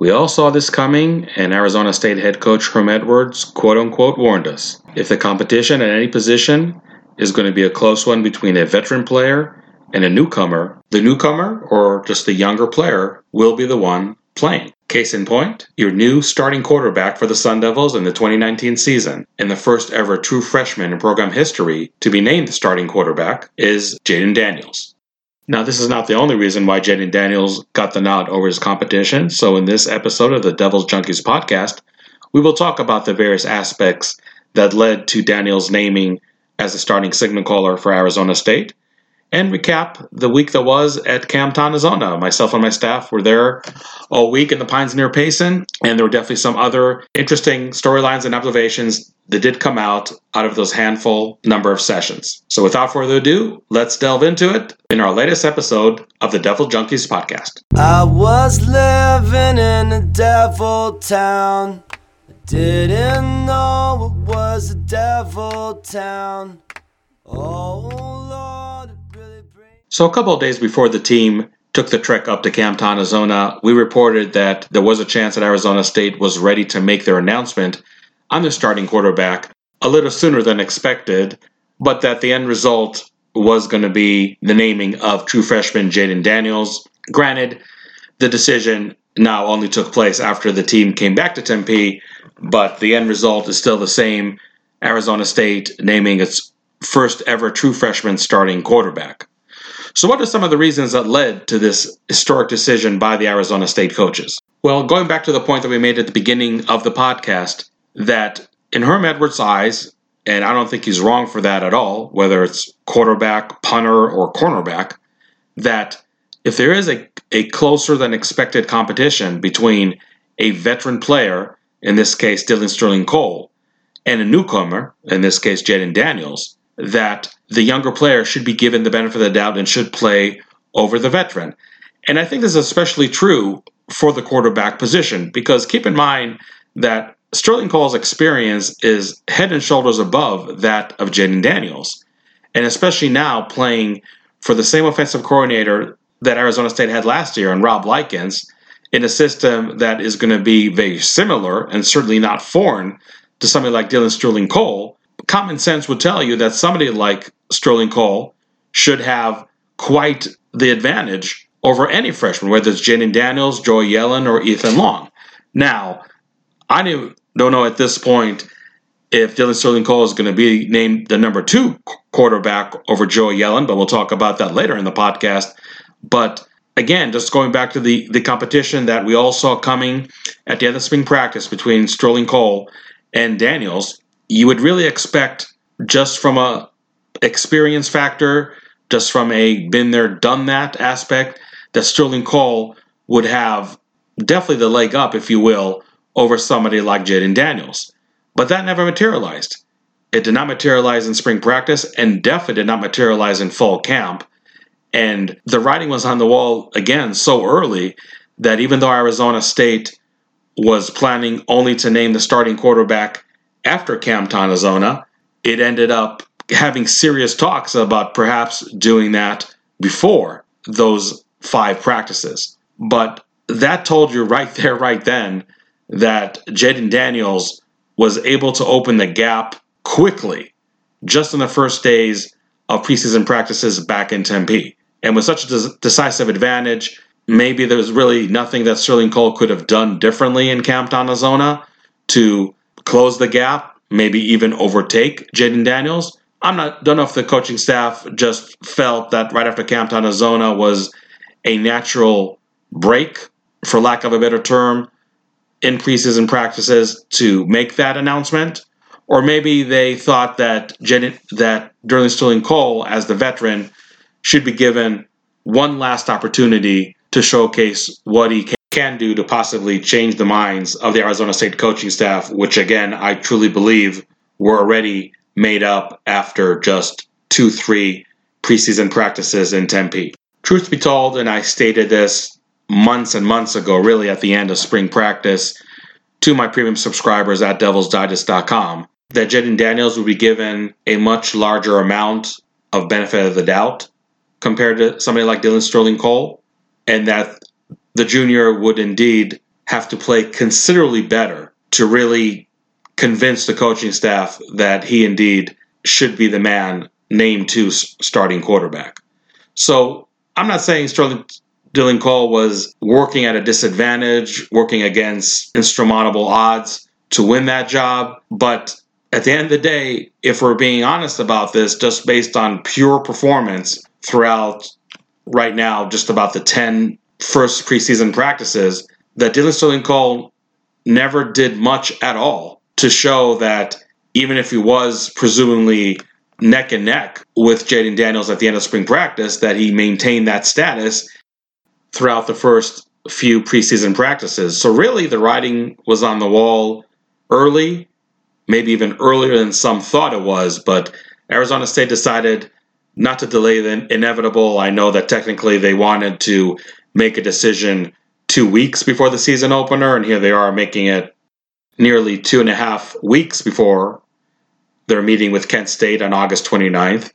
We all saw this coming, and Arizona State head coach Herm Edwards, quote unquote, warned us. If the competition at any position is going to be a close one between a veteran player and a newcomer, the newcomer, or just the younger player, will be the one playing. Case in point, your new starting quarterback for the Sun Devils in the 2019 season, and the first ever true freshman in program history to be named the starting quarterback, is Jayden Daniels. Now, this is not the only reason why Jayden Daniels got the nod over his competition, so in this episode of the Devils Junkies podcast, we will talk about the various aspects that led to Daniels' naming as the starting signal caller for Arizona State and recap the week that was at Camp Tontozona. Myself and my staff were there all week in the Pines near Payson, and there were definitely some other interesting storylines and observations that did come out out of those handful number of sessions. So without further ado, let's delve into it in our latest episode of the Devil Junkies podcast. I was living in a devil town. I didn't know it was a devil town. Oh Lord. So, a couple of days before the team took the trek up to Camp Tontozona, we reported that there was a chance that Arizona State was ready to make their announcement on their starting quarterback a little sooner than expected, but that the end result was going to be the naming of true freshman Jayden Daniels. Granted, the decision now only took place after the team came back to Tempe, but the end result is still the same Arizona State naming its first ever true freshman starting quarterback. So, what are some of the reasons that led to this historic decision by the Arizona State coaches? Well, going back to the point that we made at the beginning of the podcast, that in Herm Edwards' eyes, and I don't think he's wrong for that at all, whether it's quarterback, punter, or cornerback, that if there is a, a closer than expected competition between a veteran player, in this case Dillon Sterling Cole, and a newcomer, in this case Jayden Daniels, that the younger player should be given the benefit of the doubt and should play over the veteran. And I think this is especially true for the quarterback position because keep in mind that Sterling Cole's experience is head and shoulders above that of Jayden Daniels. And especially now playing for the same offensive coordinator that Arizona State had last year and Rob Likens in a system that is going to be very similar and certainly not foreign to somebody like Dillon Sterling Cole common sense would tell you that somebody like Sterling Cole should have quite the advantage over any freshman, whether it's Jayden Daniels, Joey Yellen, or Ethan Long. Now, I don't know at this point if Dillon Sterling Cole is going to be named the number two quarterback over Joey Yellen, but we'll talk about that later in the podcast. But again, just going back to the, the competition that we all saw coming at the end of spring practice between Sterling Cole and Daniels, you would really expect just from a experience factor, just from a been there, done that aspect, that Sterling Cole would have definitely the leg up, if you will, over somebody like Jayden Daniels. But that never materialized. It did not materialize in spring practice and definitely did not materialize in fall camp. And the writing was on the wall again so early that even though Arizona State was planning only to name the starting quarterback after Camp Tontozona, it ended up having serious talks about perhaps doing that before those five practices. But that told you right there, right then, that Jayden Daniels was able to open the gap quickly just in the first days of preseason practices back in Tempe. And with such a decisive advantage, maybe there's really nothing that Sterling Cole could have done differently in Camp Tontozona to close the gap, maybe even overtake Jayden Daniels. I'm not don't know if the coaching staff just felt that right after Camp Tontozona was a natural break, for lack of a better term, in preseason practices to make that announcement, or maybe they thought that Jen, that Dillon Sterling Cole, as the veteran, should be given one last opportunity to showcase what he can can do to possibly change the minds of the Arizona State coaching staff, which again, I truly believe were already made up after just two, three preseason practices in Tempe. Truth be told, and I stated this months and months ago, really at the end of spring practice, to my premium subscribers at devilsdigest.com, that Jayden Daniels would be given a much larger amount of benefit of the doubt compared to somebody like Dillon Sterling Cole, and that the junior would indeed have to play considerably better to really convince the coaching staff that he indeed should be the man named to starting quarterback. So I'm not saying Sterling Dillon Cole was working at a disadvantage, working against insurmountable odds to win that job, but at the end of the day, if we're being honest about this, just based on pure performance throughout right now, just about the 10 first preseason practices, that Dillon Sterling never did much at all to show that even if he was presumably neck and neck with Jayden Daniels at the end of spring practice, that he maintained that status throughout the first few preseason practices. So really the writing was on the wall early, maybe even earlier than some thought it was, but Arizona State decided not to delay the inevitable. I know that technically they wanted to make a decision two weeks before the season opener, and here they are making it nearly two and a half weeks before their meeting with Kent State on August 29th.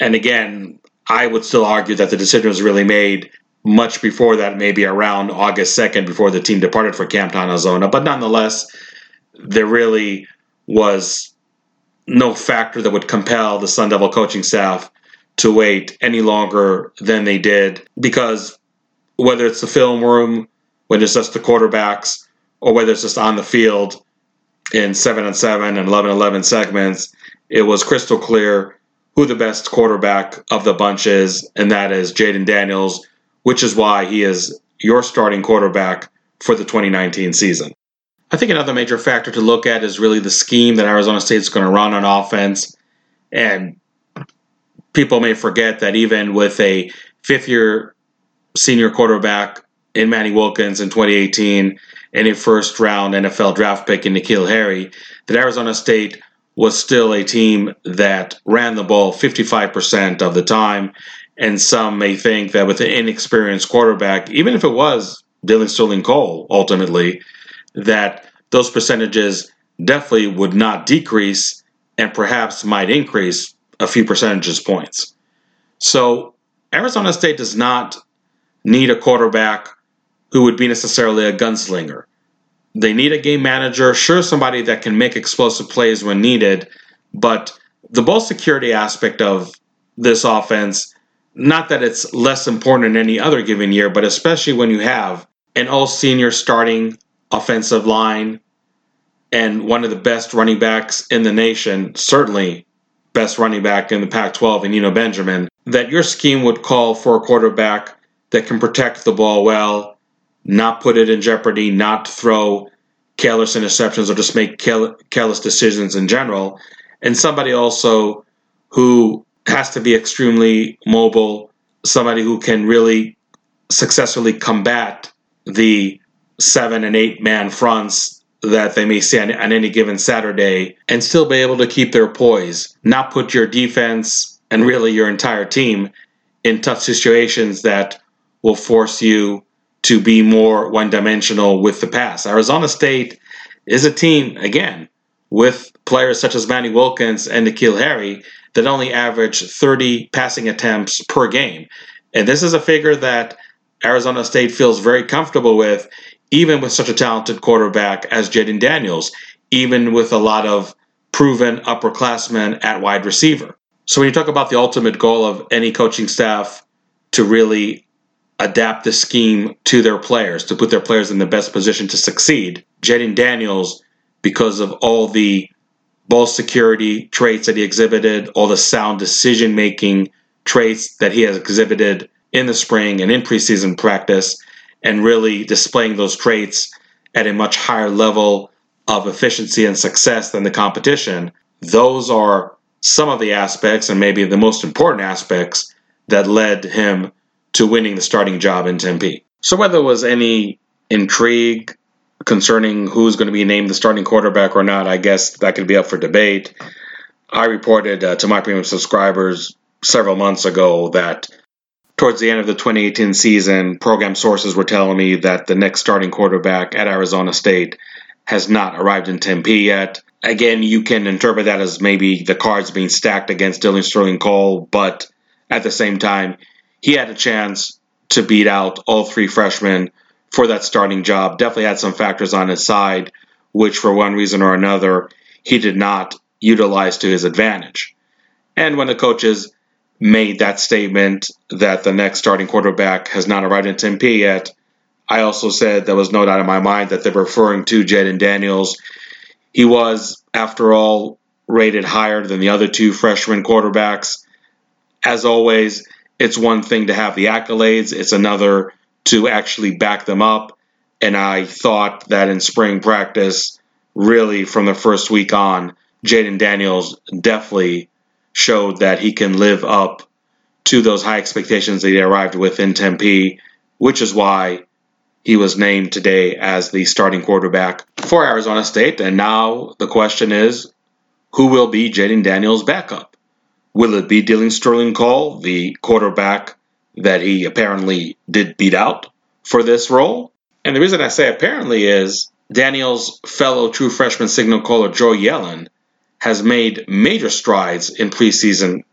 And again, I would still argue that the decision was really made much before that, maybe around August 2nd, before the team departed for Camp Arizona. But nonetheless, there really was no factor that would compel the Sun Devil coaching staff to wait any longer than they did because whether it's the film room, whether it's just the quarterbacks, or whether it's just on the field in 7 and 7 and 11 11 segments, it was crystal clear who the best quarterback of the bunch is, and that is Jayden Daniels, which is why he is your starting quarterback for the 2019 season. I think another major factor to look at is really the scheme that Arizona State is going to run on offense. And people may forget that even with a fifth year senior quarterback in Manny Wilkins in 2018 and a first round NFL draft pick in N'Keal Harry, that Arizona State was still a team that ran the ball 55% of the time. And some may think that with an inexperienced quarterback, even if it was Dylan Sterling Cole ultimately, that those percentages definitely would not decrease and perhaps might increase a few percentages points. So Arizona State does not need a quarterback who would be necessarily a gunslinger. They need a game manager, sure, somebody that can make explosive plays when needed, but the ball security aspect of this offense, not that it's less important in any other given year, but especially when you have an all senior starting offensive line and one of the best running backs in the nation, certainly best running back in the Pac 12 and Eno Benjamin, that your scheme would call for a quarterback that can protect the ball well, not put it in jeopardy, not throw careless interceptions or just make careless decisions in general, and somebody also who has to be extremely mobile, somebody who can really successfully combat the seven and eight man fronts that they may see on, on, any given Saturday and still be able to keep their poise, not put your defense and really your entire team in tough situations that will force you to be more one dimensional with the pass. Arizona State is a team, again, with players such as Manny Wilkins and N'Keal Harry that only average 30 passing attempts per game. And this is a figure that Arizona State feels very comfortable with, even with such a talented quarterback as Jayden Daniels, even with a lot of proven upperclassmen at wide receiver. So when you talk about the ultimate goal of any coaching staff to really adapt the scheme to their players, to put their players in the best position to succeed. Jayden Daniels, because of all the ball security traits that he exhibited, all the sound decision making traits that he has exhibited in the spring and in preseason practice, and really displaying those traits at a much higher level of efficiency and success than the competition. Those are some of the aspects, and maybe the most important aspects, that led him to winning the starting job in Tempe. So whether there was any intrigue concerning who's going to be named the starting quarterback or not, I guess that could be up for debate. I reported uh, to my premium subscribers several months ago that towards the end of the 2018 season, program sources were telling me that the next starting quarterback at Arizona State has not arrived in Tempe yet. Again, you can interpret that as maybe the cards being stacked against Dillon Sterling Cole, but at the same time, he had a chance to beat out all three freshmen for that starting job. Definitely had some factors on his side, which for one reason or another, he did not utilize to his advantage. And when the coaches made that statement that the next starting quarterback has not arrived in Tempe yet, I also said there was no doubt in my mind that they're referring to Jayden Daniels. He was, after all, rated higher than the other two freshman quarterbacks. As always, it's one thing to have the accolades, it's another to actually back them up. And I thought that in spring practice, really from the first week on, Jayden Daniels definitely showed that he can live up to those high expectations that he arrived with in Tempe, which is why he was named today as the starting quarterback for Arizona State. And now the question is who will be Jayden Daniels' backup? Will it be Dillon Sterling Cole, the quarterback that he apparently did beat out for this role? And the reason I say apparently is Daniels' fellow true freshman signal caller Joe Yellen has made major strides in preseason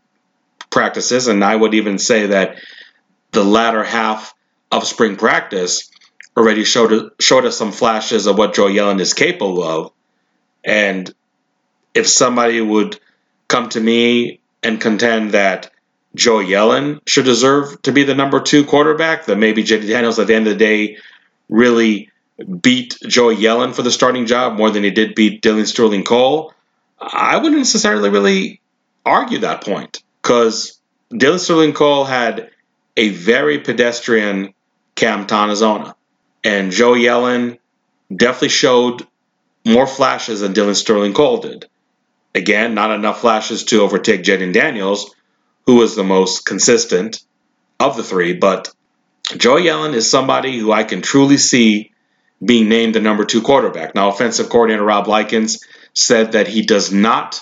practices, and I would even say that the latter half of spring practice already showed showed us some flashes of what Joe Yellen is capable of. And if somebody would come to me and contend that Joe Yellen should deserve to be the number two quarterback, then maybe Jayden Daniels at the end of the day really beat Joe Yellen for the starting job more than he did beat Dillon Sterling Cole. I wouldn't necessarily really argue that point because Dillon Sterling Cole had a very pedestrian Camp Tontozona. And Joe Yellen definitely showed more flashes than Dillon Sterling Cole did. Again, not enough flashes to overtake Jayden Daniels, who was the most consistent of the three, but Joe Yellen is somebody who I can truly see being named the number two quarterback. Now, offensive coordinator Rob Likens said that he does not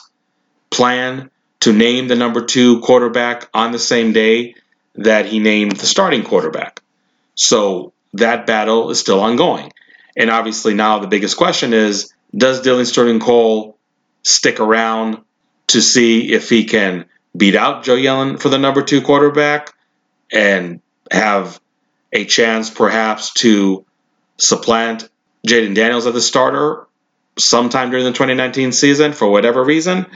plan to name the number two quarterback on the same day that he named the starting quarterback. So that battle is still ongoing. And obviously, now the biggest question is does Dillon Sterling Cole stick around to see if he can beat out Joe Yellen for the number two quarterback and have a chance perhaps to supplant Jayden Daniels as the starter sometime during the 2019 season for whatever reason?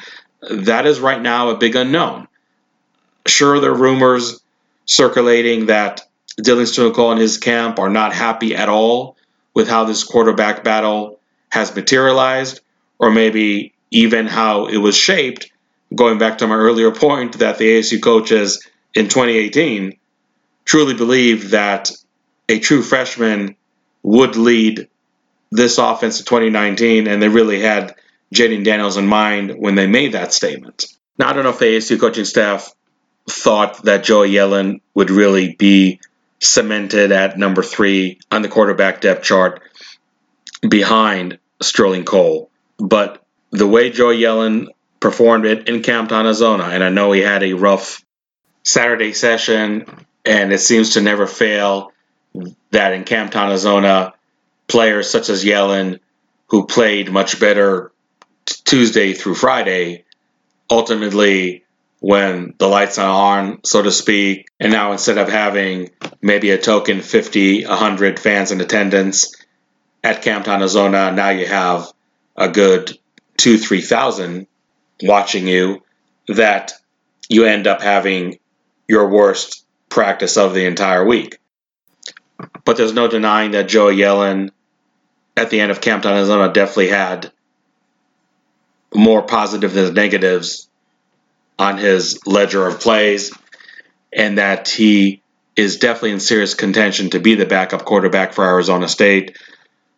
That is right now a big unknown. Sure, there are rumors circulating that Dillon Sterling and his camp are not happy at all with how this quarterback battle has materialized, or maybe even how it was shaped, going back to my earlier point that the ASU coaches in 2018 truly believed that a true freshman would lead this offense in 2019, and they really had Jayden Daniels in mind when they made that statement. Now, I don't know if the ASU coaching staff thought that Joey Yellen would really be cemented at number three on the quarterback depth chart behind Sterling Cole. But the way Joe Yellen performed it in Camp Arizona, and I know he had a rough Saturday session, and it seems to never fail that in Camp Arizona, players such as Yellen, who played much better Tuesday through Friday, ultimately when the lights are on, so to speak. And now instead of having maybe a token 50, 100 fans in attendance at Camp Arizona, now you have a good two, 3,000 watching you that you end up having your worst practice of the entire week. But there's no denying that Joe Yellen at the end of Camp Arizona definitely had more positives than negatives on his ledger of plays, and that he is definitely in serious contention to be the backup quarterback for Arizona State.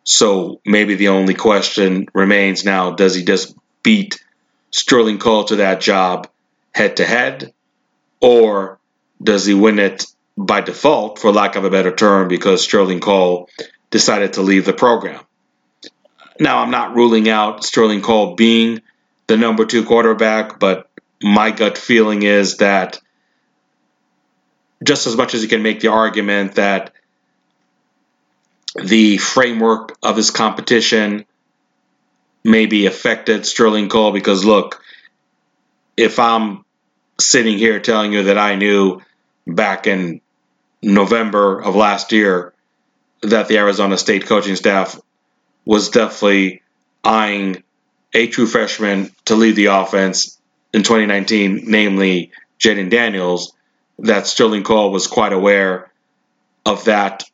So maybe the only question remains now does he just beat Sterling Cole to that job head to head, or does he win it by default, for lack of a better term, because Sterling Cole decided to leave the program? Now, I'm not ruling out Sterling Cole being the number two quarterback, but my gut feeling is that just as much as you can make the argument that the framework of this competition maybe affected Sterling Cole because look, if I'm sitting here telling you that I knew back in November of last year that the Arizona State coaching staff was definitely eyeing a true freshman to lead the offense in 2019, namely Jayden Daniels, that Sterling Cole was quite aware of that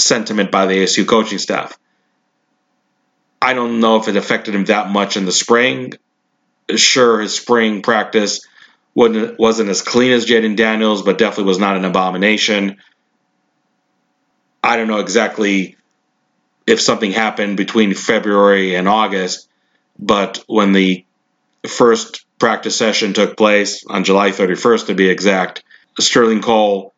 sentiment by the ASU coaching staff. I don't know if it affected him that much in the spring. Sure, his spring practice wasn't, as clean as Jayden Daniels, but definitely was not an abomination. I don't know exactly if something happened between February and August, but when the first practice session took place on July 31st, to be exact, Sterling Cole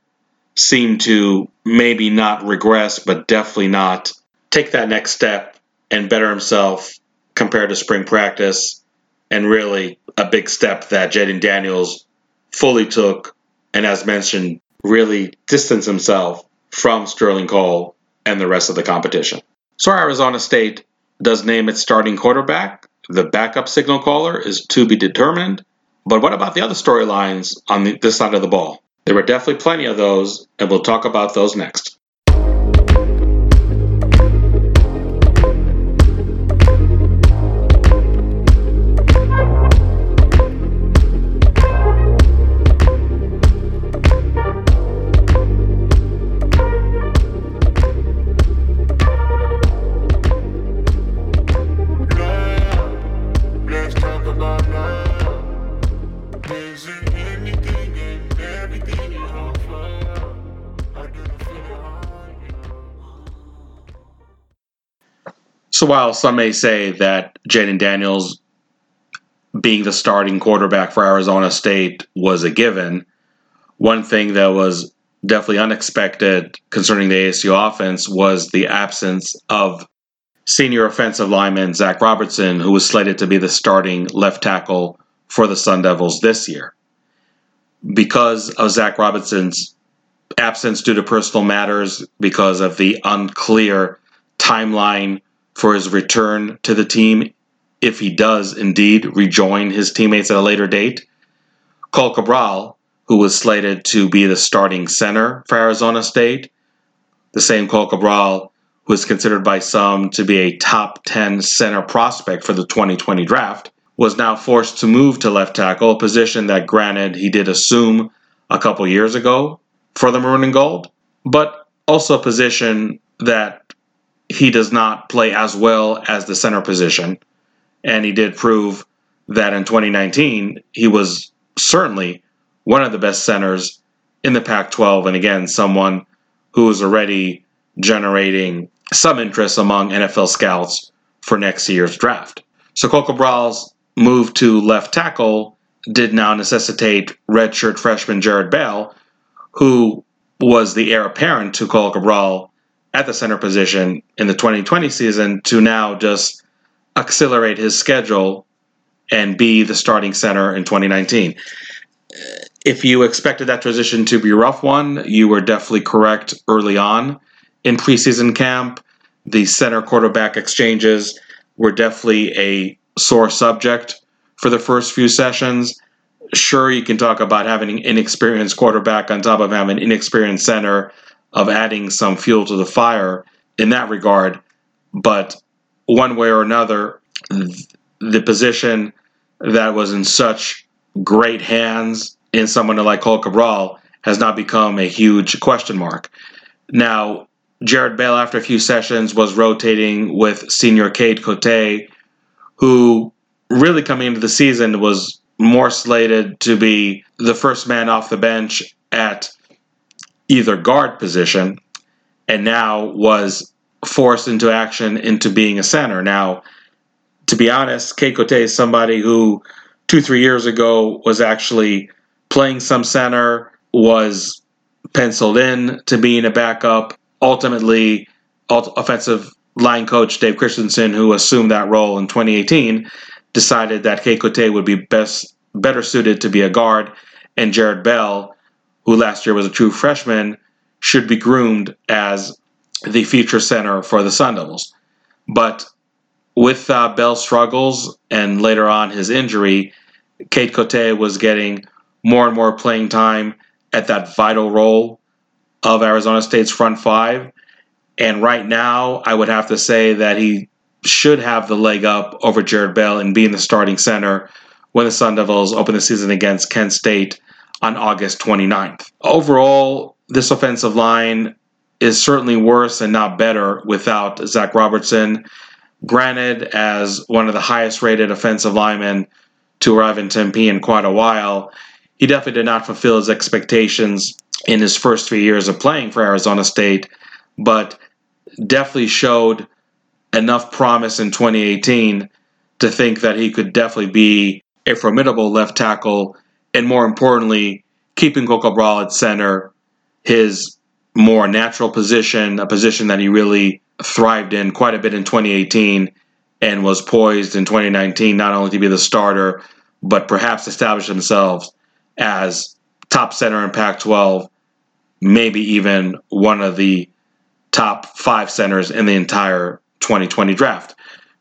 seemed to maybe not regress, but definitely not take that next step and better himself compared to spring practice. And really, a big step that Jayden Daniels fully took, and as mentioned, really distanced himself from Sterling Cole and the rest of the competition. So Arizona State does name its starting quarterback. The backup signal caller is to be determined. But what about the other storylines on the, this side of the ball? There were definitely plenty of those, and we'll talk about those next. So while some may say that Jayden Daniels being the starting quarterback for Arizona State was a given, one thing that was definitely unexpected concerning the ASU offense was the absence of senior offensive lineman Zach Robertson, who was slated to be the starting left tackle for the Sun Devils this year. Because of Zach Robertson's absence due to personal matters, because of the unclear timeline for his return to the team if he does indeed rejoin his teammates at a later date. Cohl Cabral, who was slated to be the starting center for Arizona State, the same Cohl Cabral who is considered by some to be a top 10 center prospect for the 2020 draft, was now forced to move to left tackle, a position that, granted, he did assume a couple years ago for the Maroon and Gold, but also a position that he does not play as well as the center position. And he did prove that in 2019, he was certainly one of the best centers in the Pac 12. And again, someone who is already generating some interest among NFL scouts for next year's draft. So Cohl Cabral's move to left tackle did now necessitate redshirt freshman Jared Bell, who was the heir apparent to Cohl Cabral at the center position in the 2020 season to now just accelerate his schedule and be the starting center in 2019. If you expected that transition to be a rough one, you were definitely correct early on in preseason camp. The center quarterback exchanges were definitely a sore subject for the first few sessions. Sure, you can talk about having an inexperienced quarterback on top of having an inexperienced center of adding some fuel to the fire in that regard. But one way or another, the position that was in such great hands in someone like Cohl Cabral has not become a huge question mark. Now, Jared Bell, after a few sessions, was rotating with senior Cade Cote, who really coming into the season was more slated to be the first man off the bench at either guard position and now was forced into action into being a center. Now, to be honest, Cade Cote is somebody who two, three years ago was actually playing some center, was penciled in to being a backup. Ultimately, offensive line coach Dave Christensen, who assumed that role in 2018, decided that Cade Cote would be best better suited to be a guard, and Jared Bell, who last year was a true freshman, should be groomed as the future center for the Sun Devils. But with uh, Bell's struggles and later on his injury, Cade Cote was getting more and more playing time at that vital role of Arizona State's front five. And right now, I would have to say that he should have the leg up over Jared Bell and being the starting center when the Sun Devils open the season against Kent State on August 29th. Overall, this offensive line is certainly worse and not better without Zach Robertson. Granted, as one of the highest rated offensive linemen to arrive in Tempe in quite a while, he definitely did not fulfill his expectations in his first three years of playing for Arizona State, but definitely showed enough promise in 2018 to think that he could definitely be a formidable left tackle, and more importantly, keeping Cohl Cabral at center, his more natural position, a position that he really thrived in quite a bit in 2018 and was poised in 2019 not only to be the starter, but perhaps establish themselves as top center in Pac 12, maybe even one of the top five centers in the entire 2020 draft.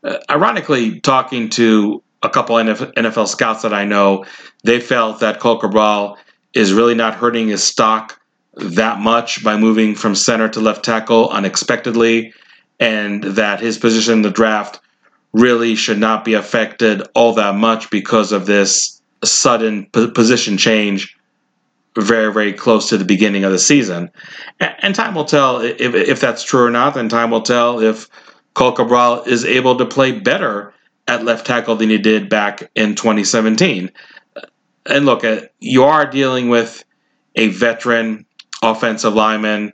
Uh, ironically, talking to a couple NFL scouts that I know, they felt that Cohl Cabral is really not hurting his stock that much by moving from center to left tackle unexpectedly, and that his position in the draft really should not be affected all that much because of this sudden position change very, very close to the beginning of the season. And time will tell if, if that's true or not, and time will tell if Cohl Cabral is able to play better at left tackle than he did back in 2017. And look, uh, you are dealing with a veteran offensive lineman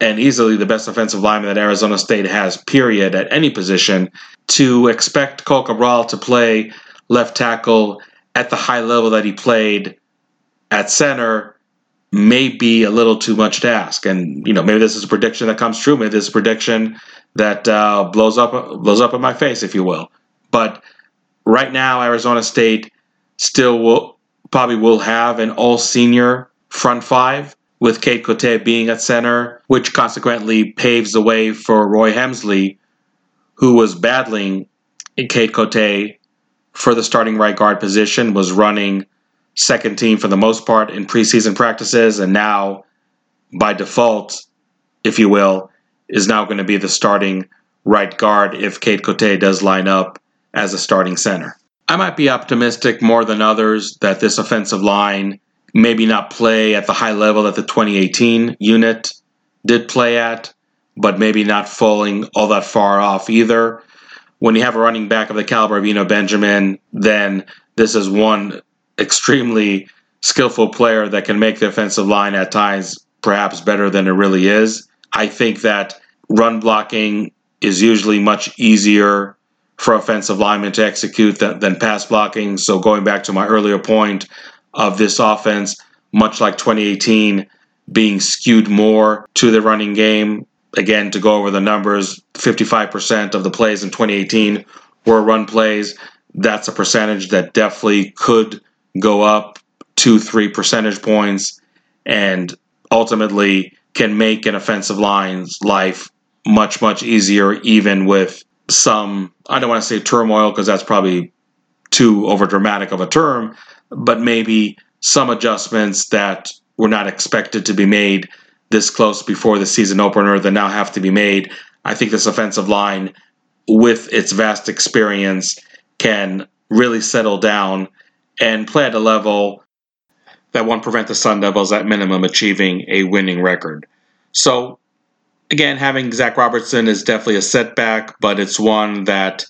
and easily the best offensive lineman that Arizona State has, period, at any position. To expect Cohl Cabral to play left tackle at the high level that he played at center may be a little too much to ask. And you know, maybe this is a prediction that comes true. Maybe this is a prediction that uh, blows up blows up in my face, if you will. But right now, Arizona State still will probably will have an all senior front five with Cade Cote being at center, which consequently paves the way for Roy Hemsley, who was battling Cade Cote for the starting right guard position, was running second team for the most part in preseason practices, and now by default, if you will, is now going to be the starting right guard if Cade Cote does line up as a starting center. I might be optimistic more than others that this offensive line maybe not play at the high level that the 2018 unit did play at, but maybe not falling all that far off either. When you have a running back of the caliber of Eno Benjamin, then this is one extremely skillful player that can make the offensive line at times perhaps better than it really is. I think that run blocking is usually much easier for offensive linemen to execute than, than pass blocking. So going back to my earlier point of this offense, much like 2018, being skewed more to the running game. Again, to go over the numbers, 55% of the plays in 2018 were run plays. That's a percentage that definitely could go up two, three percentage points and ultimately can make an offensive line's life much, much easier, even with some, I don't want to say turmoil because that's probably too over dramatic of a term, but maybe some adjustments that were not expected to be made this close before the season opener that now have to be made. I think this offensive line, with its vast experience, can really settle down and play at a level that won't prevent the Sun Devils at minimum achieving a winning record. So, again, having Zach Robertson is definitely a setback, but it's one that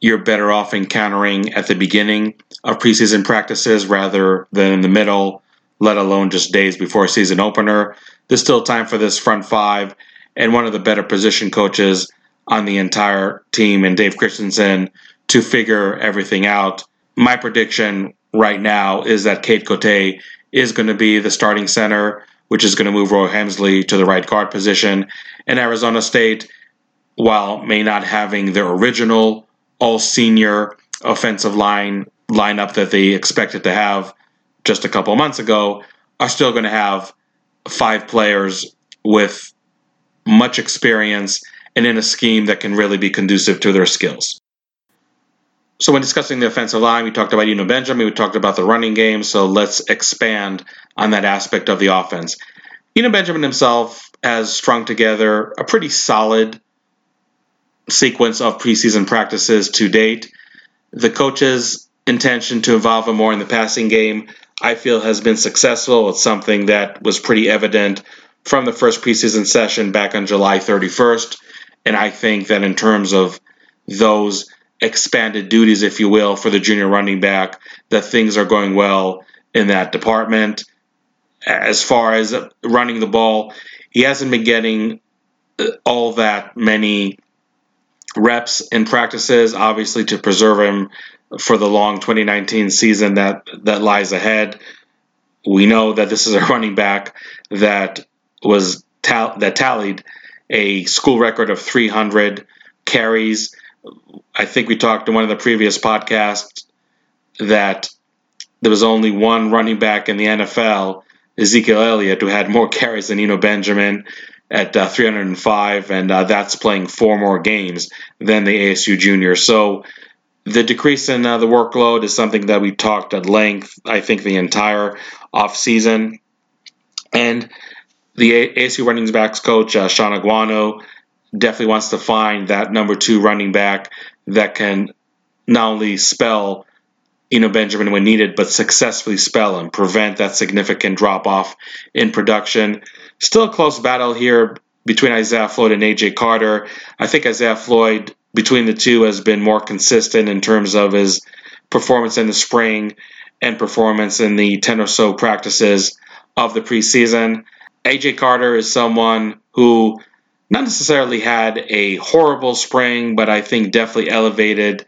you're better off encountering at the beginning of preseason practices rather than in the middle, let alone just days before season opener. There's still time for this front five, and one of the better position coaches on the entire team, and Dave Christensen, to figure everything out. My prediction right now is that Cade Cote is going to be the starting center, which is going to move Roy Hemsley to the right guard position. And Arizona State, while may not having their original all senior offensive line lineup that they expected to have just a couple months ago, are still going to have five players with much experience and in a scheme that can really be conducive to their skills. So, when discussing the offensive line, we talked about Eno Benjamin, we talked about the running game. So, let's expand on that aspect of the offense. Eno Benjamin himself has strung together a pretty solid sequence of preseason practices to date. The coach's intention to involve him more in the passing game, I feel, has been successful. It's something that was pretty evident from the first preseason session back on July 31st. And I think that in terms of those expanded duties, if you will, for the junior running back, that things are going well in that department. As far as running the ball, he hasn't been getting uh, all that many reps in practices, obviously to preserve him for the long 2019 season that that lies ahead. We know that this is a running back that was that tallied a school record of 300 carries. I think we talked in one of the previous podcasts that there was only one running back in the NFL, Ezekiel Elliott, who had more carries than Eno Benjamin at uh, 305, and uh, that's playing four more games than the ASU junior. So the decrease in uh, the workload is something that we talked at length, I think, the entire offseason. And the ASU running backs coach, uh, Shaun Aguano, definitely wants to find that number two running back that can not only spell Eno Benjamin when needed, but successfully spell and prevent that significant drop off in production. Still a close battle here between Isaiah Floyd and AJ Carter. I think Isaiah Floyd, between the two, has been more consistent in terms of his performance in the spring and performance in the 10 or so practices of the preseason. AJ Carter is someone who not necessarily had a horrible spring, but I think definitely elevated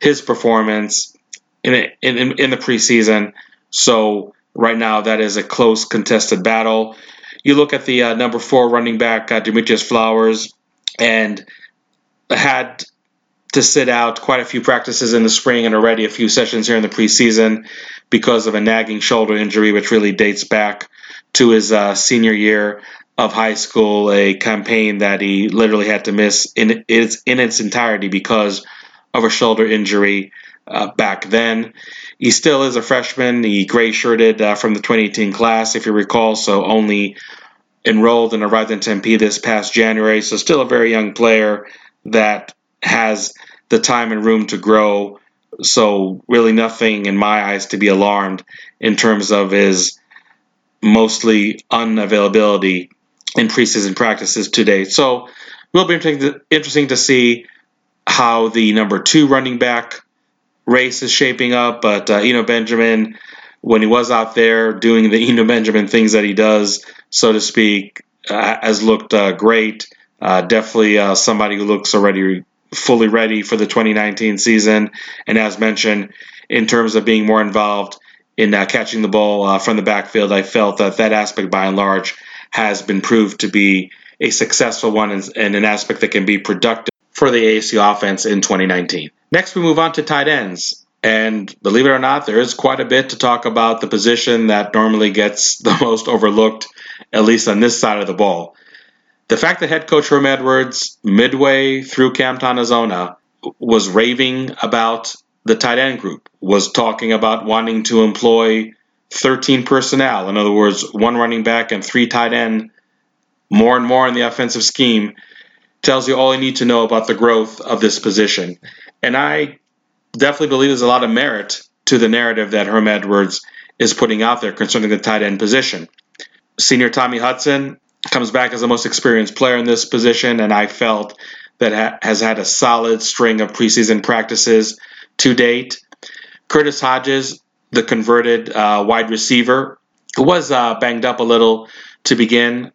his performance in, in, in the preseason. So right now, that is a close contested battle. You look at the uh, number four running back, uh, Demetrius Flowers, and had to sit out quite a few practices in the spring and already a few sessions here in the preseason because of a nagging shoulder injury, which really dates back to his uh, senior year of high school, a campaign that he literally had to miss in its in its entirety because of a shoulder injury uh, back then. He still is a freshman. He gray shirted uh, from the 2018 class, if you recall, so only enrolled and arrived in Tempe this past January. So, still a very young player that has the time and room to grow. So, really, nothing in my eyes to be alarmed in terms of his mostly unavailability in preseason practices today. So, will be interesting to see how the number two running back race is shaping up. But uh, Eno Benjamin, when he was out there doing the Eno Benjamin things that he does, so to speak, uh, has looked uh, great. Uh, definitely uh, somebody who looks already fully ready for the 2019 season. And as mentioned, in terms of being more involved in uh, catching the ball from the backfield, I felt that that aspect by and large has been proved to be a successful one and, and an aspect that can be productive for the ASU offense in 2019. Next, we move on to tight ends. And believe it or not, there is quite a bit to talk about the position that normally gets the most overlooked, at least on this side of the ball. The fact that head coach Herm Edwards, midway through Camp Tontozona, was raving about the tight end group, was talking about wanting to employ 13 personnel, in other words, one running back and three tight end, more and more in the offensive scheme, tells you all you need to know about the growth of this position. And I definitely believe there's a lot of merit to the narrative that Herm Edwards is putting out there concerning the tight end position. Senior Tommy Hudson comes back as the most experienced player in this position, and I felt that ha- has had a solid string of preseason practices to date. Curtis Hodges, the converted uh, wide receiver, who was uh, banged up a little to begin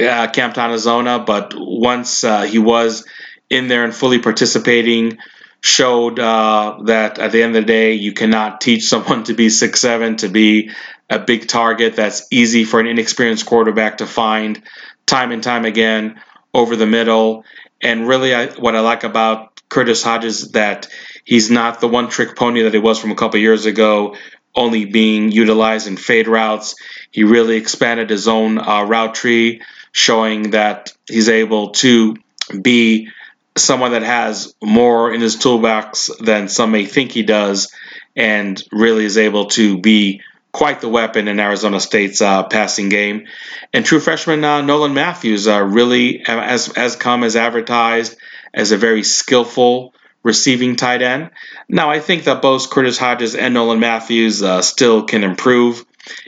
uh, Camp Tontozona, but once uh, he was in there and fully participating, showed uh, that at the end of the day, you cannot teach someone to be six seven to be a big target that's easy for an inexperienced quarterback to find time and time again over the middle. And really, I, what I like about Curtis Hodges that he's not the one trick pony that he was from a couple years ago, only being utilized in fade routes. He really expanded his own uh, route tree, showing that he's able to be someone that has more in his toolbox than some may think he does, and really is able to be quite the weapon in Arizona State's uh, passing game. And true freshman uh, Nolan Matthews uh, really has, has come as advertised as a very skillful receiving tight end. Now, I think that both Curtis Hodges and Nolan Matthews uh, still can improve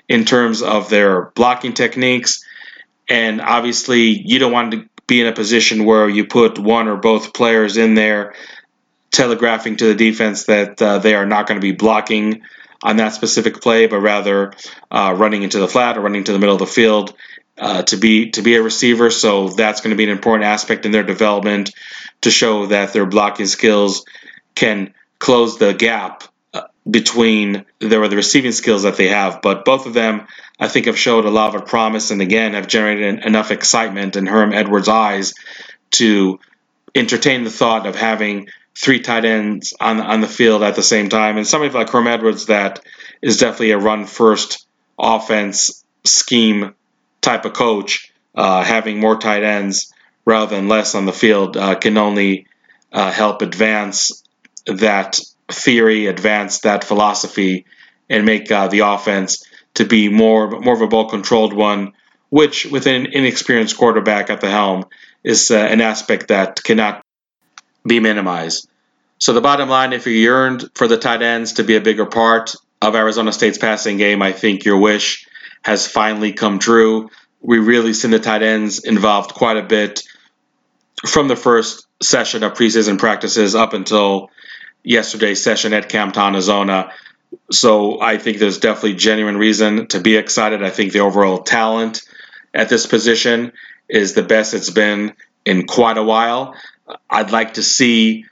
in terms of their blocking techniques. And obviously, you don't want to be in a position where you put one or both players in there telegraphing to the defense that uh, they are not going to be blocking on that specific play, but rather uh, running into the flat or running to the middle of the field uh, to be to be a receiver. So that's going to be an important aspect in their development to show that their blocking skills can close the gap uh, between their the receiving skills that they have. But both of them, I think, have showed a lot of promise and again have generated enough excitement in Herm Edwards' eyes to entertain the thought of having three tight ends on on the field at the same time. And somebody like Herm Edwards that is definitely a run first offense scheme type of coach. Uh, having more tight ends rather than less on the field uh, can only uh, help advance that theory, advance that philosophy, and make uh, the offense to be more more of a ball controlled one. Which, with an inexperienced quarterback at the helm, is uh, an aspect that cannot be minimized. So the bottom line, if you yearned for the tight ends to be a bigger part of Arizona State's passing game, I think your wish has finally come true. We really seen the tight ends involved quite a bit from the first session of preseason practices up until yesterday's session at Camp Tontozona. So I think there's definitely genuine reason to be excited. I think the overall talent at this position is the best it's been in quite a while. I'd like to see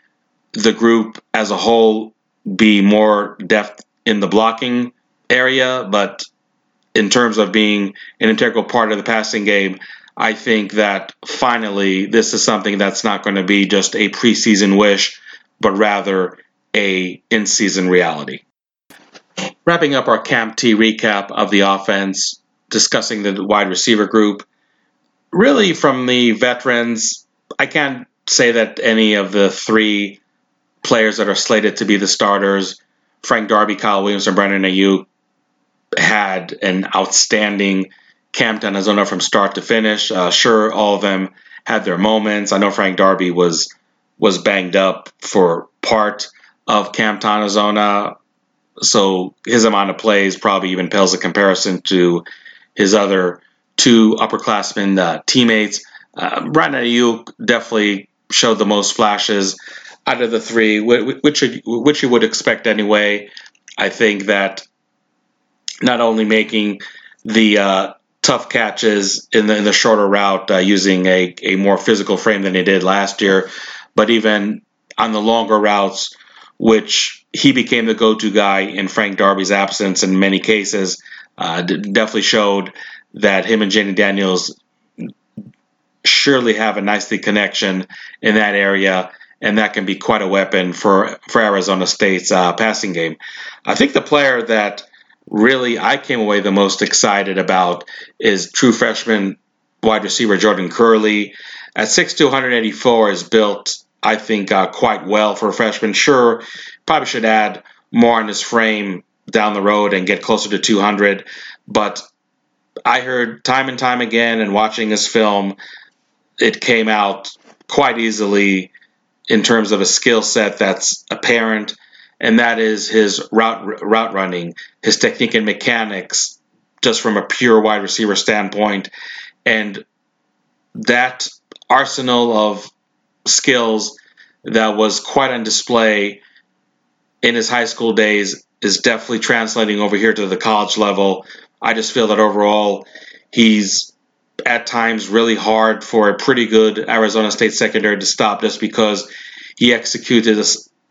the group as a whole be more depth in the blocking area, but in terms of being an integral part of the passing game, I think that finally this is something that's not going to be just a preseason wish, but rather a in-season reality. Wrapping up our Camp T recap of the offense, discussing the wide receiver group. Really, from the veterans, I can't say that any of the three players that are slated to be the starters, Frank Darby, Kyle Williams, and Brandon Aiyuk, had an outstanding Camp Tontozona from start to finish. Uh, sure, all of them had their moments. I know Frank Darby was was banged up for part of Camp Tontozona, so his amount of plays probably even pales a comparison to his other two upperclassmen uh, teammates. Uh, Brandon Aiyuk definitely showed the most flashes out of the three, which which you would expect anyway. I think that not only making the uh, tough catches in the in the shorter route uh, using a, a more physical frame than he did last year, but even on the longer routes, which he became the go-to guy in Frank Darby's absence in many cases, uh, definitely showed that him and Jayden Daniels surely have a nicely connection in that area, and that can be quite a weapon for for Arizona State's uh, passing game. I think the player that really I came away the most excited about is true freshman wide receiver Jordan Kerley. At 6'2", 184 is built, I think, uh, quite well for a freshman. Sure, probably should add more on his frame down the road and get closer to 200, but I heard time and time again and watching his film it came out quite easily in terms of a skill set that's apparent, and that is his route route running, his technique and mechanics, just from a pure wide receiver standpoint, and that arsenal of skills that was quite on display in his high school days is definitely translating over here to the college level. I just feel that overall he's at times really hard for a pretty good Arizona State secondary to stop just because he executed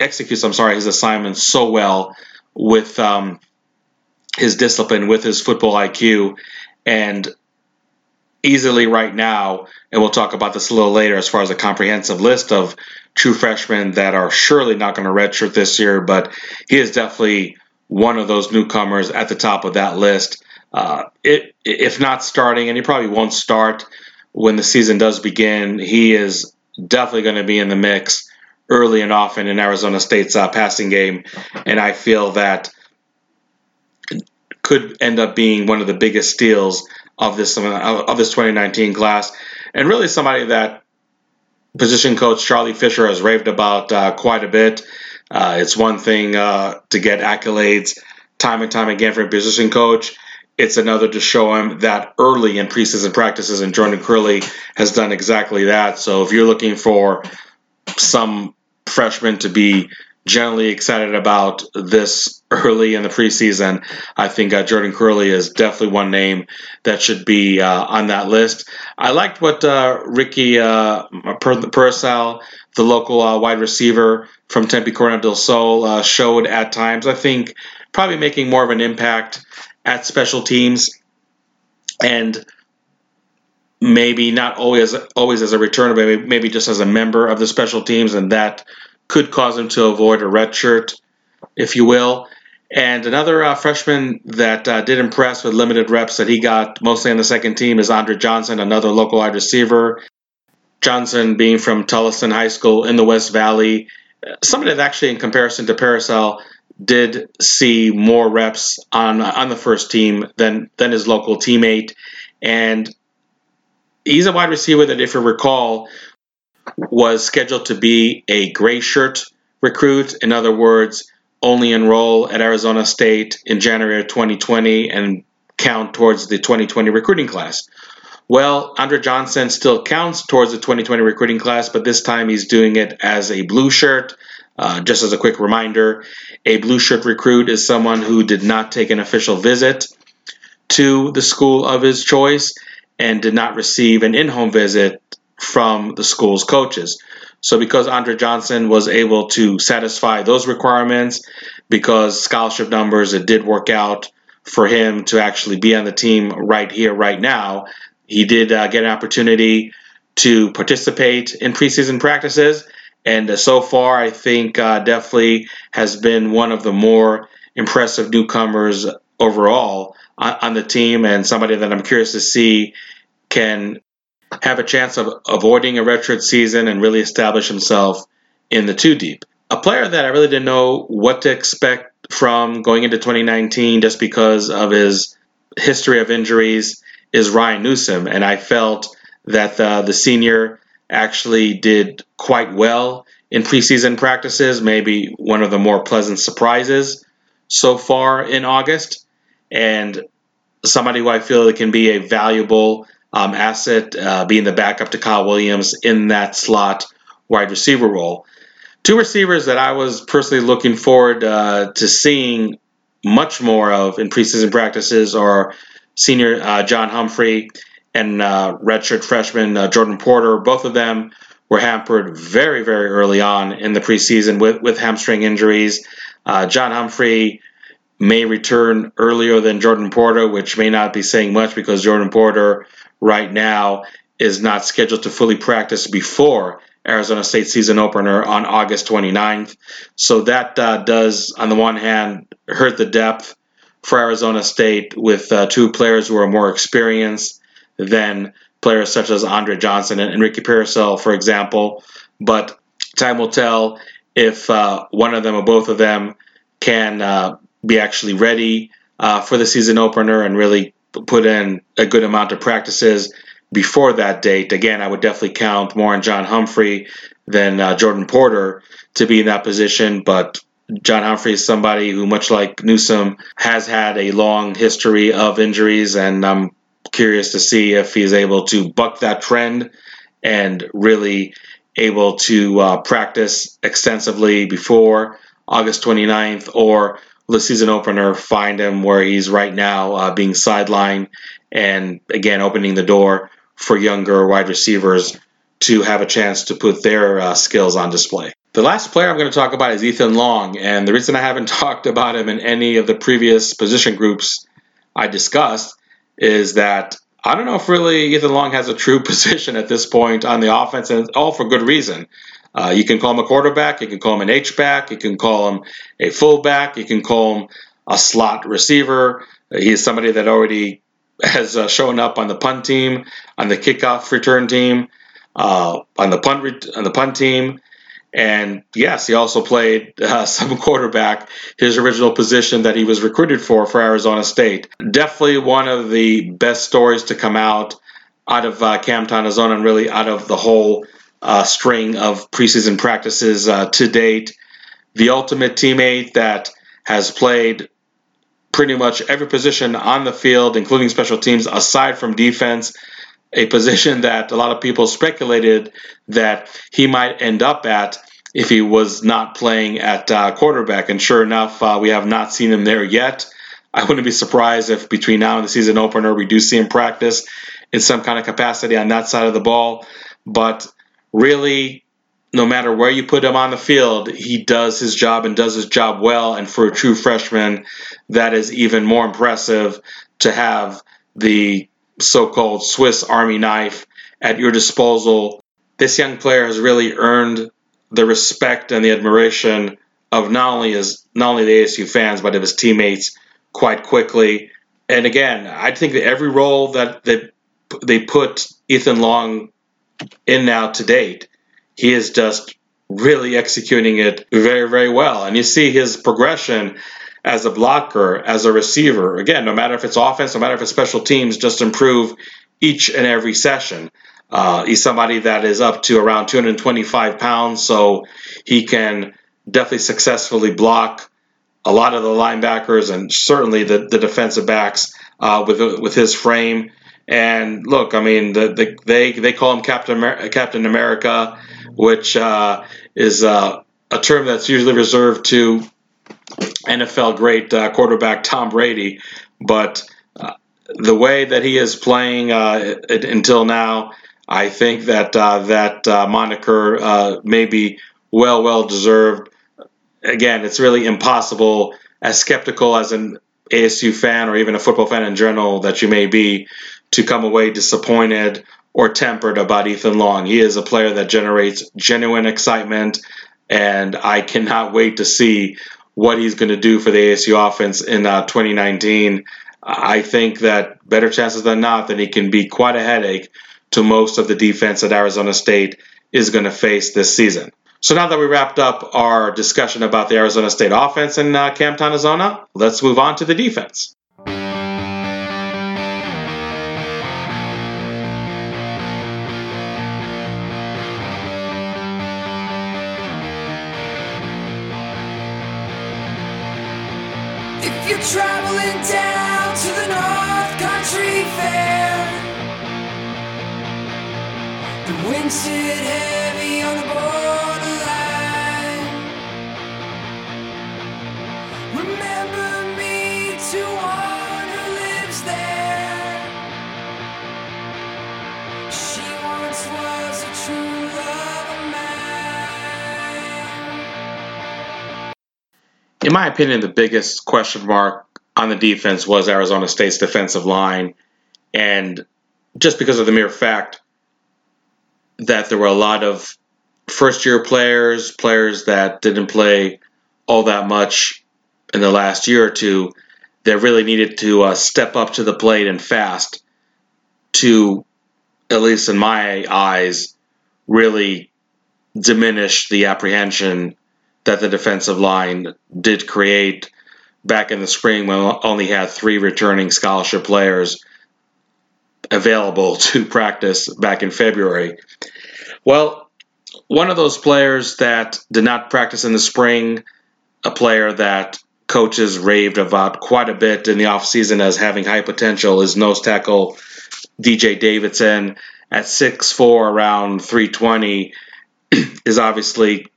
executes I'm sorry his assignment so well with um, his discipline with his football IQ and easily right now and we'll talk about this a little later as far as a comprehensive list of true freshmen that are surely not going to redshirt this year but he is definitely one of those newcomers at the top of that list. Uh, it, if not starting, and he probably won't start when the season does begin, he is definitely going to be in the mix early and often in Arizona State's uh, passing game. And I feel that could end up being one of the biggest steals of this of this 2019 class, and really somebody that position coach Charlie Fisher has raved about uh, quite a bit. Uh, it's one thing uh, to get accolades time and time again from a position coach. It's another to show him that early in preseason practices, and Jordan Kerley has done exactly that. So if you're looking for some freshman to be generally excited about this early in the preseason. I think uh, Jordan Kerley is definitely one name that should be uh, on that list. I liked what uh, Ricky uh, Pearsall, the local uh, wide receiver from Tempe Corona del Sol, uh, showed at times. I think probably making more of an impact at special teams and maybe not always always as a returner, maybe, maybe just as a member of the special teams, and that could cause him to avoid a red shirt, if you will. And another uh, freshman that uh, did impress with limited reps that he got mostly on the second team is Andre Johnson, another local wide receiver. Johnson being from Tolleson High School in the West Valley, somebody that actually, in comparison to Pearsall, did see more reps on on the first team than than his local teammate, and he's a wide receiver that, if you recall, was scheduled to be a gray shirt recruit. In other words, only enroll at Arizona State in January of 2020 and count towards the 2020 recruiting class. Well, Andre Johnson still counts towards the 2020 recruiting class, but this time he's doing it as a blue shirt. Uh, just as a quick reminder, a blue shirt recruit is someone who did not take an official visit to the school of his choice and did not receive an in home visit from the school's coaches. So, because Andre Johnson was able to satisfy those requirements, because scholarship numbers, it did work out for him to actually be on the team right here, right now. He did uh, get an opportunity to participate in preseason practices. And uh, so far, I think uh, definitely has been one of the more impressive newcomers overall on, on the team, and somebody that I'm curious to see can have a chance of avoiding a redshirt season and really establish himself in the two deep. A player that I really didn't know what to expect from going into 2019 just because of his history of injuries is Ryan Newsom, and I felt that uh, the senior actually did quite well in preseason practices, maybe one of the more pleasant surprises so far in August, and somebody who I feel can be a valuable um, asset, uh, being the backup to Kyle Williams in that slot wide receiver role. Two receivers that I was personally looking forward uh, to seeing much more of in preseason practices are senior uh, John Humphrey and uh, redshirt freshman uh, Geordon Porter. Both of them were hampered very, very early on in the preseason with, with hamstring injuries. Uh, John Humphrey may return earlier than Geordon Porter, which may not be saying much because Geordon Porter right now is not scheduled to fully practice before Arizona State season opener on August 29th. So that uh, does, on the one hand, hurt the depth for Arizona State with uh, two players who are more experienced than players such as Andre Johnson and Ricky Pearsall, for example. But time will tell if uh, one of them or both of them can uh, be actually ready uh, for the season opener and really put in a good amount of practices before that date. Again, I would definitely count more on John Humphrey than uh, Geordon Porter to be in that position, but John Humphrey is somebody who, much like Newsom, has had a long history of injuries, and I'm curious to see if he's able to buck that trend and really able to uh, practice extensively before August 29th or the season opener find him where he's right now uh, being sidelined and again opening the door for younger wide receivers to have a chance to put their uh, skills on display. The last player I'm going to talk about is Ethan Long, and the reason I haven't talked about him in any of the previous position groups I discussed is that I don't know if really Ethan Long has a true position at this point on the offense, and all for good reason. Uh, you can call him a quarterback, you can call him an H back, you can call him a fullback, you can call him a slot receiver. He's somebody that already has uh, shown up on the punt team, on the kickoff return team, uh, on the punt re- on the punt team, And yes, he also played uh, some quarterback, his original position that he was recruited for for Arizona State. Definitely one of the best stories to come out out of uh, Camp Tontozona, and really out of the whole uh, string of preseason practices uh, to date. The ultimate teammate that has played pretty much every position on the field, including special teams, aside from defense. A position that a lot of people speculated that he might end up at if he was not playing at uh, quarterback. And sure enough, uh, we have not seen him there yet. I wouldn't be surprised if between now and the season opener we do see him practice in some kind of capacity on that side of the ball. But really, no matter where you put him on the field, he does his job and does his job well. And for a true freshman, that is even more impressive to have the so called Swiss Army knife at your disposal. This young player has really earned the respect and the admiration of not only his not only the ASU fans but of his teammates quite quickly. And again, I think that every role that they, they put Ethan Long in now to date, he is just really executing it very, very well. And you see his progression as a blocker, as a receiver. Again, no matter if it's offense, no matter if it's special teams, just improve each and every session. Uh, he's somebody that is up to around 225 pounds, so he can definitely successfully block a lot of the linebackers and certainly the, the defensive backs uh, with with his frame. And look, I mean, the, the, they they call him Captain Amer- Captain America, which uh, is uh, a term that's usually reserved to NFL great uh, quarterback Tom Brady. But uh, the way that he is playing uh, until now, I think that that moniker may be well well deserved. Again, it's really impossible, as skeptical as an ASU fan or even a football fan in general that you may be, to come away disappointed or tempered about Ethan Long. He is a player that generates genuine excitement, and I cannot wait to see what he's going to do for the ASU offense in uh, 2019. I think that better chances than not that he can be quite a headache to most of the defense that Arizona State is going to face this season. So now that we wrapped up our discussion about the Arizona State offense in uh, Camp Tontozona, let's move on to the defense. Traveling down to the North Country Fair. The wind sit heavy on the borderline. In my opinion, the biggest question mark on the defense was Arizona State's defensive line. And just because of the mere fact that there were a lot of first year players, players that didn't play all that much in the last year or two, that really needed to uh, step up to the plate and fast to, at least in my eyes, really diminish the apprehension that the defensive line did create back in the spring when we only had three returning scholarship players available to practice back in February. Well, one of those players that did not practice in the spring, a player that coaches raved about quite a bit in the offseason as having high potential, is nose tackle DJ Davidson at 6'4, around 320, is obviously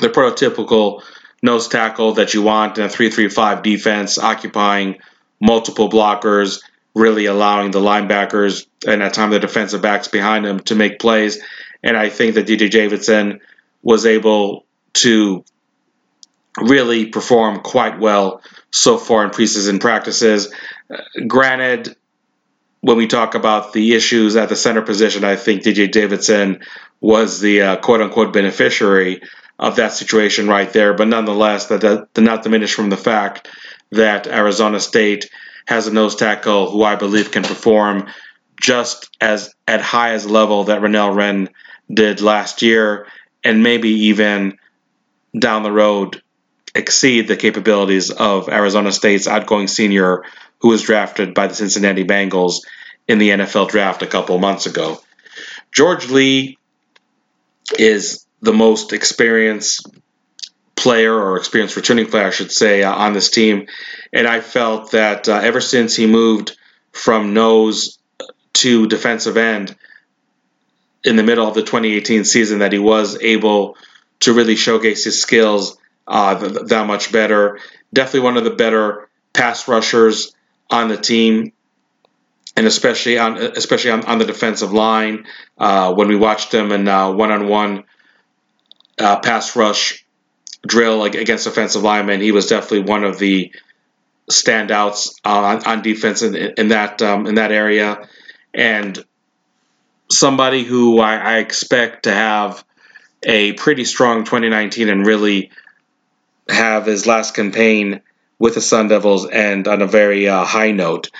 the prototypical nose tackle that you want in a 3-3-5 defense, occupying multiple blockers, really allowing the linebackers and at time the defensive backs behind him to make plays. And I think that DJ Davidson was able to really perform quite well so far in preseason practices. Uh, granted, when we talk about the issues at the center position, I think DJ Davidson was the uh, quote unquote beneficiary of that situation right there. But nonetheless, that, did not diminish from the fact that Arizona State has a nose tackle who I believe can perform just as at high as level that Renell Wren did last year. and maybe even down the road exceed the capabilities of Arizona State's outgoing senior who was drafted by the Cincinnati Bengals in the NFL draft a couple months ago. George Lee is the most experienced player or experienced returning player, I should say, uh, on this team. And I felt that uh, ever since he moved from nose to defensive end in the middle of the 2018 season, that he was able to really showcase his skills uh, that much better. Definitely one of the better pass rushers on the team, and especially on especially on, on the defensive line. Uh, when we watched him in one on one pass rush drill against offensive linemen, he was definitely one of the standouts uh, on, on, defense in, in that um, in that area, and somebody who I, I, expect to have a pretty strong 2019 and really have his last campaign with the Sun Devils and on a very uh, high note.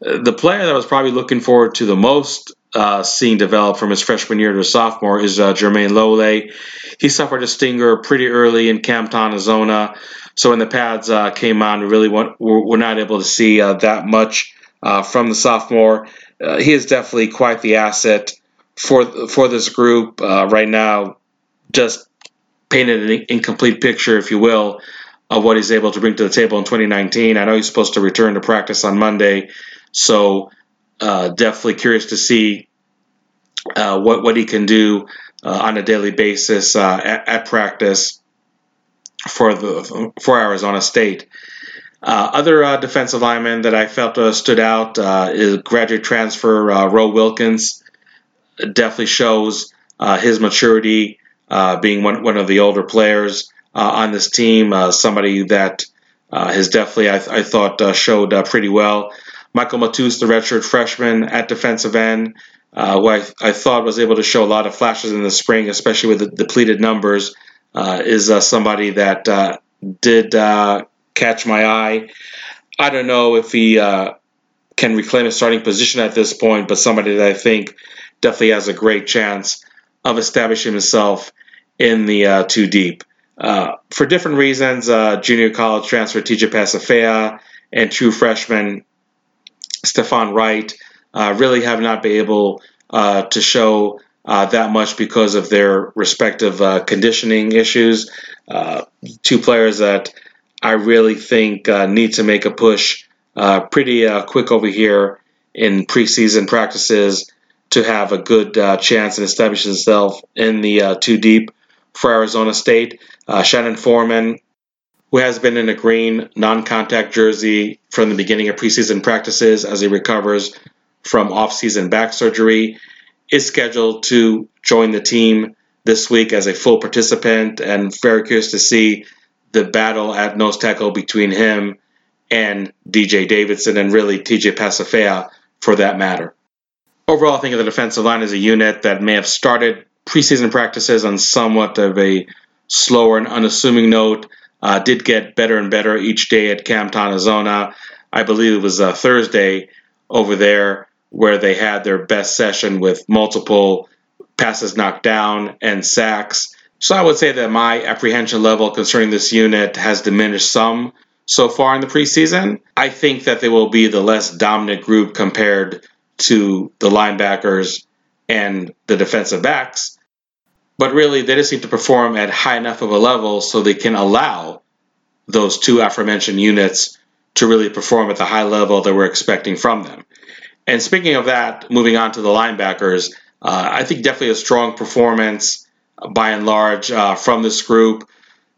The player that I was probably looking forward to the most uh, seeing develop from his freshman year to sophomore is uh, Jermayne Lole. He suffered a stinger pretty early in Camp Tontozona. So when the pads uh, came on, we really we're, not able to see uh, that much uh, from the sophomore. Uh, he is definitely quite the asset for for this group right now. Just painted an incomplete picture, if you will, of what he's able to bring to the table in 2019. I know he's supposed to return to practice on Monday, so uh, definitely curious to see uh, what what he can do uh, on a daily basis uh, at, at, practice for the for Arizona State. Uh, other uh, defensive linemen that I felt uh, stood out uh, is graduate transfer Ro Wilkins. Definitely shows his maturity, being one one of the older players on this team. somebody that has definitely I, I thought showed pretty well. Michael Matus, the redshirt freshman at defensive end, uh, who I, I, thought was able to show a lot of flashes in the spring, especially with the depleted numbers, uh, is uh, somebody that uh, did uh, catch my eye. I don't know if he uh, can reclaim his starting position at this point, but somebody that I think definitely has a great chance of establishing himself in the two deep. for different reasons, junior college transfer TJ Pesefea and true freshman Stefan Wright uh, really have not been able uh, to show uh, that much because of their respective uh, conditioning issues. Uh, two players that I really think need to make a push pretty quick over here in preseason practices to have a good chance and establish themselves in the two deep for Arizona State. Shannon Forman who has been in a green non contact jersey from the beginning of preseason practices as he recovers from off season back surgery, is scheduled to join the team this week as a full participant, and very curious to see the battle at nose tackle between him and DJ Davidson and really TJ Pesefea for that matter. Overall, I think of the defensive line as a unit that may have started preseason practices on somewhat of a slower and unassuming note uh, did get better and better each day at Camp Tontozona. I believe it was uh, Thursday over there where they had their best session with multiple passes knocked down and sacks. So I would say that my apprehension level concerning this unit has diminished some so far in the preseason. I think that they will be the less dominant group compared to the linebackers and the defensive backs. But really, they just need to perform at high enough of a level so they can allow those two aforementioned units to really perform at the high level that we're expecting from them. And speaking of that, moving on to the linebackers, uh, I think definitely a strong performance by and large uh, from this group.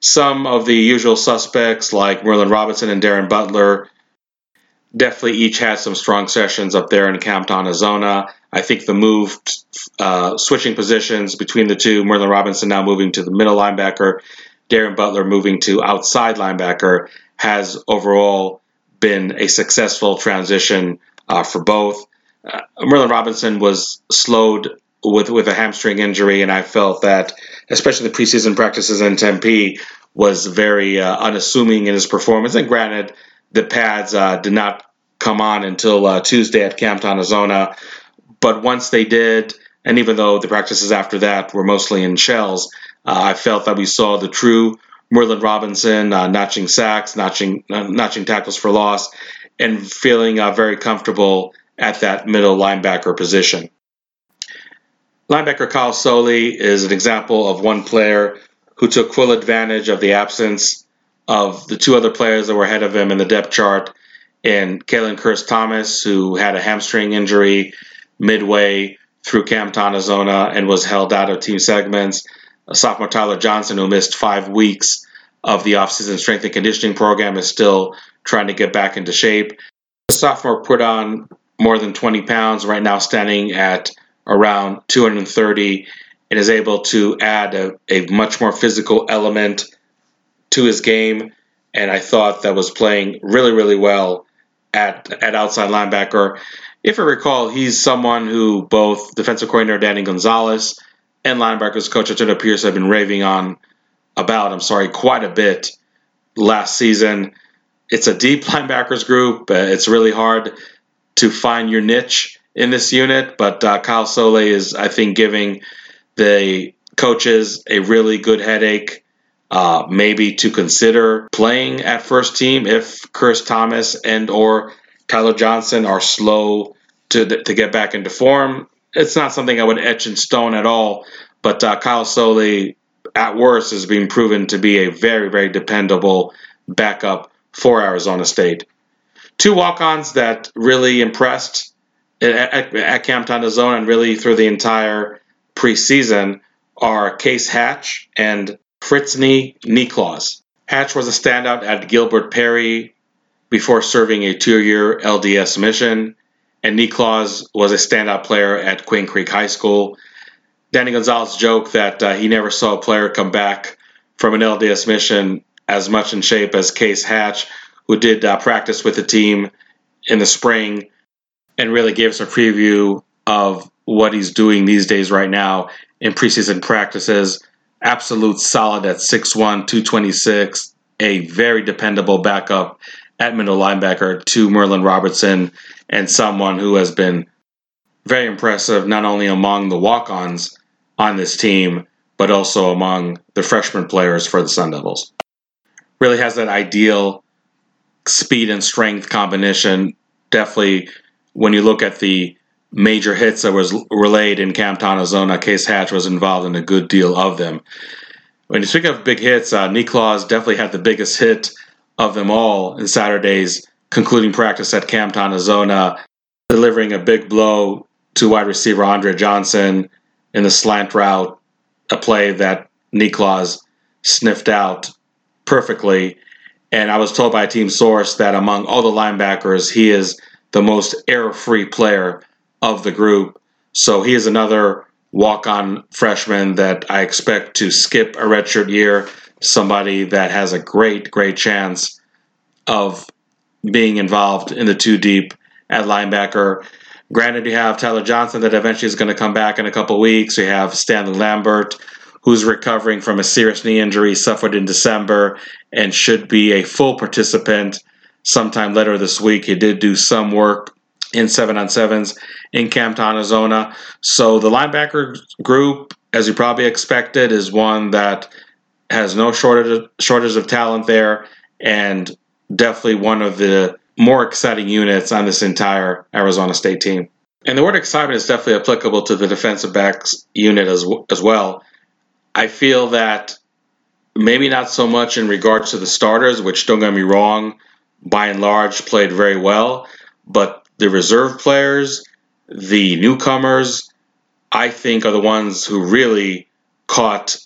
Some of the usual suspects like Merlin Robertson and Darien Butler definitely each had some strong sessions up there in Camp Tontozona. I think the move, uh, switching positions between the two, Merlin Robertson now moving to the middle linebacker, Darien Butler moving to outside linebacker, has overall been a successful transition uh, for both. Uh, Merlin Robertson was slowed with with a hamstring injury, and I felt that, especially the preseason practices in Tempe, was very uh, unassuming in his performance. And granted, the pads uh, did not come on until uh, Tuesday at Camp Tontozona. But once they did, and even though the practices after that were mostly in shells, Uh, I felt that we saw the true Merlin Robertson notching sacks, notching notching tackles for loss, and feeling very comfortable at that middle linebacker position. Linebacker Kyle Soelle is an example of one player who took full advantage of the absence of the two other players that were ahead of him in the depth chart in Khaylan Kearse Thomas, who had a hamstring injury midway through Camp Tontozona and was held out of team segments. Sophomore Tyler Johnson, who missed five weeks of the offseason strength and conditioning program, is still trying to get back into shape. The sophomore put on more than 20 pounds, right now standing at around 230 and is able to add a, a much more physical element to his game. And I thought that was playing really, really well at, at outside linebacker. If I recall, he's someone who both defensive coordinator Danny Gonzalez and linebackers coach Antonio Pierce have been raving on about, I'm sorry, quite a bit last season. It's a deep linebackers group. Uh, it's really hard to find your niche in this unit, but uh, Kyle Soelle is, I think, giving the coaches a really good headache. Uh, maybe to consider playing at first team if Chris Thomas and or Tyler Johnson are slow to to get back into form. It's not something I would etch in stone at all. But uh, Kyle Soelle, at worst, is being proven to be a very very dependable backup for Arizona State. Two walk-ons that really impressed at, at Camp Tontozona and really through the entire preseason are Case Hatch and Fritzney Niklaus. Hatch was a standout at Gilbert Perry before serving a two-year LDS mission, and Niklaus was a standout player at Queen Creek High School. Danny Gonzalez joked that uh, he never saw a player come back from an LDS mission as much in shape as Case Hatch, who did uh, practice with the team in the spring and really gave us a preview of what he's doing these days right now in preseason practices. Absolute solid at 6'1, 226, a very dependable backup at middle linebacker to Merlin Robertson, and someone who has been very impressive not only among the walk ons on this team, but also among the freshman players for the Sun Devils. Really has that ideal speed and strength combination. Definitely, when you look at the major hits that was relayed in Camp Tontozona, Case Hatch was involved in a good deal of them. When you speak of big hits, uh, Niklaus definitely had the biggest hit of them all in Saturday's concluding practice at Camp Tontozona, delivering a big blow to wide receiver Andre Johnson in the slant route, a play that Niklaus sniffed out perfectly. And I was told by a team source that among all the linebackers, he is the most error free player of the group. So he is another walk on freshman that I expect to skip a redshirt year, somebody that has a great, great chance of being involved in the two deep at linebacker. Granted, you have Tyler Johnson that eventually is going to come back in a couple weeks. You have Stanley Lambert, who's recovering from a serious knee injury suffered in December and should be a full participant sometime later this week. He did do some work in seven on sevens in Camp Arizona. So the linebacker group, as you probably expected, is one that has no shortage shortage of talent there, and definitely one of the more exciting units on this entire Arizona State team. And the word excitement is definitely applicable to the defensive backs unit as as well. I feel that maybe not so much in regards to the starters, which don't get me wrong, by and large played very well, but the reserve players, the newcomers, I think are the ones who really caught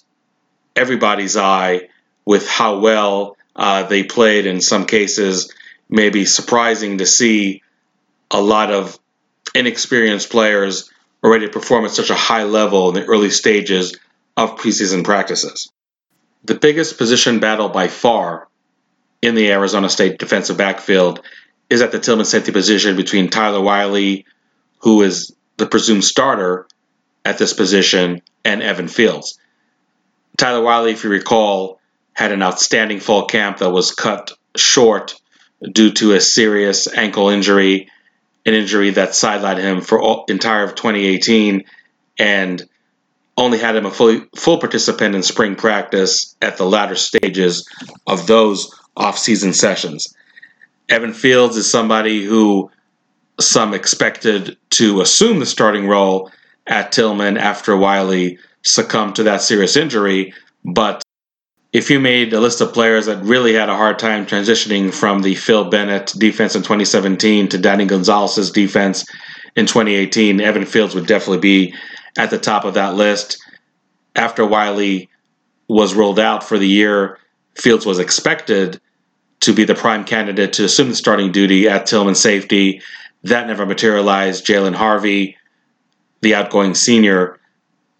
everybody's eye with how well uh, they played. In some cases, maybe surprising to see a lot of inexperienced players already perform at such a high level in the early stages of preseason practices. The biggest position battle by far in the Arizona State defensive backfield is at the Tillman safety position between Tyler Whiley, who is the presumed starter at this position, and Evan Fields. Tyler Whiley, if you recall, had an outstanding fall camp that was cut short due to a serious ankle injury, an injury that sidelined him for all, entire of 2018, and only had him a fully, full participant in spring practice at the latter stages of those off-season sessions. Evan Fields is somebody who some expected to assume the starting role at Tillman after Whiley succumbed to that serious injury, but if you made a list of players that really had a hard time transitioning from the Phil Bennett defense in 2017 to Danny Gonzalez's defense in 2018, Evan Fields would definitely be at the top of that list. After Whiley was rolled out for the year, Fields was expected to be the prime candidate to assume the starting duty at Tillman safety. That never materialized. Jalen Harvey, the outgoing senior,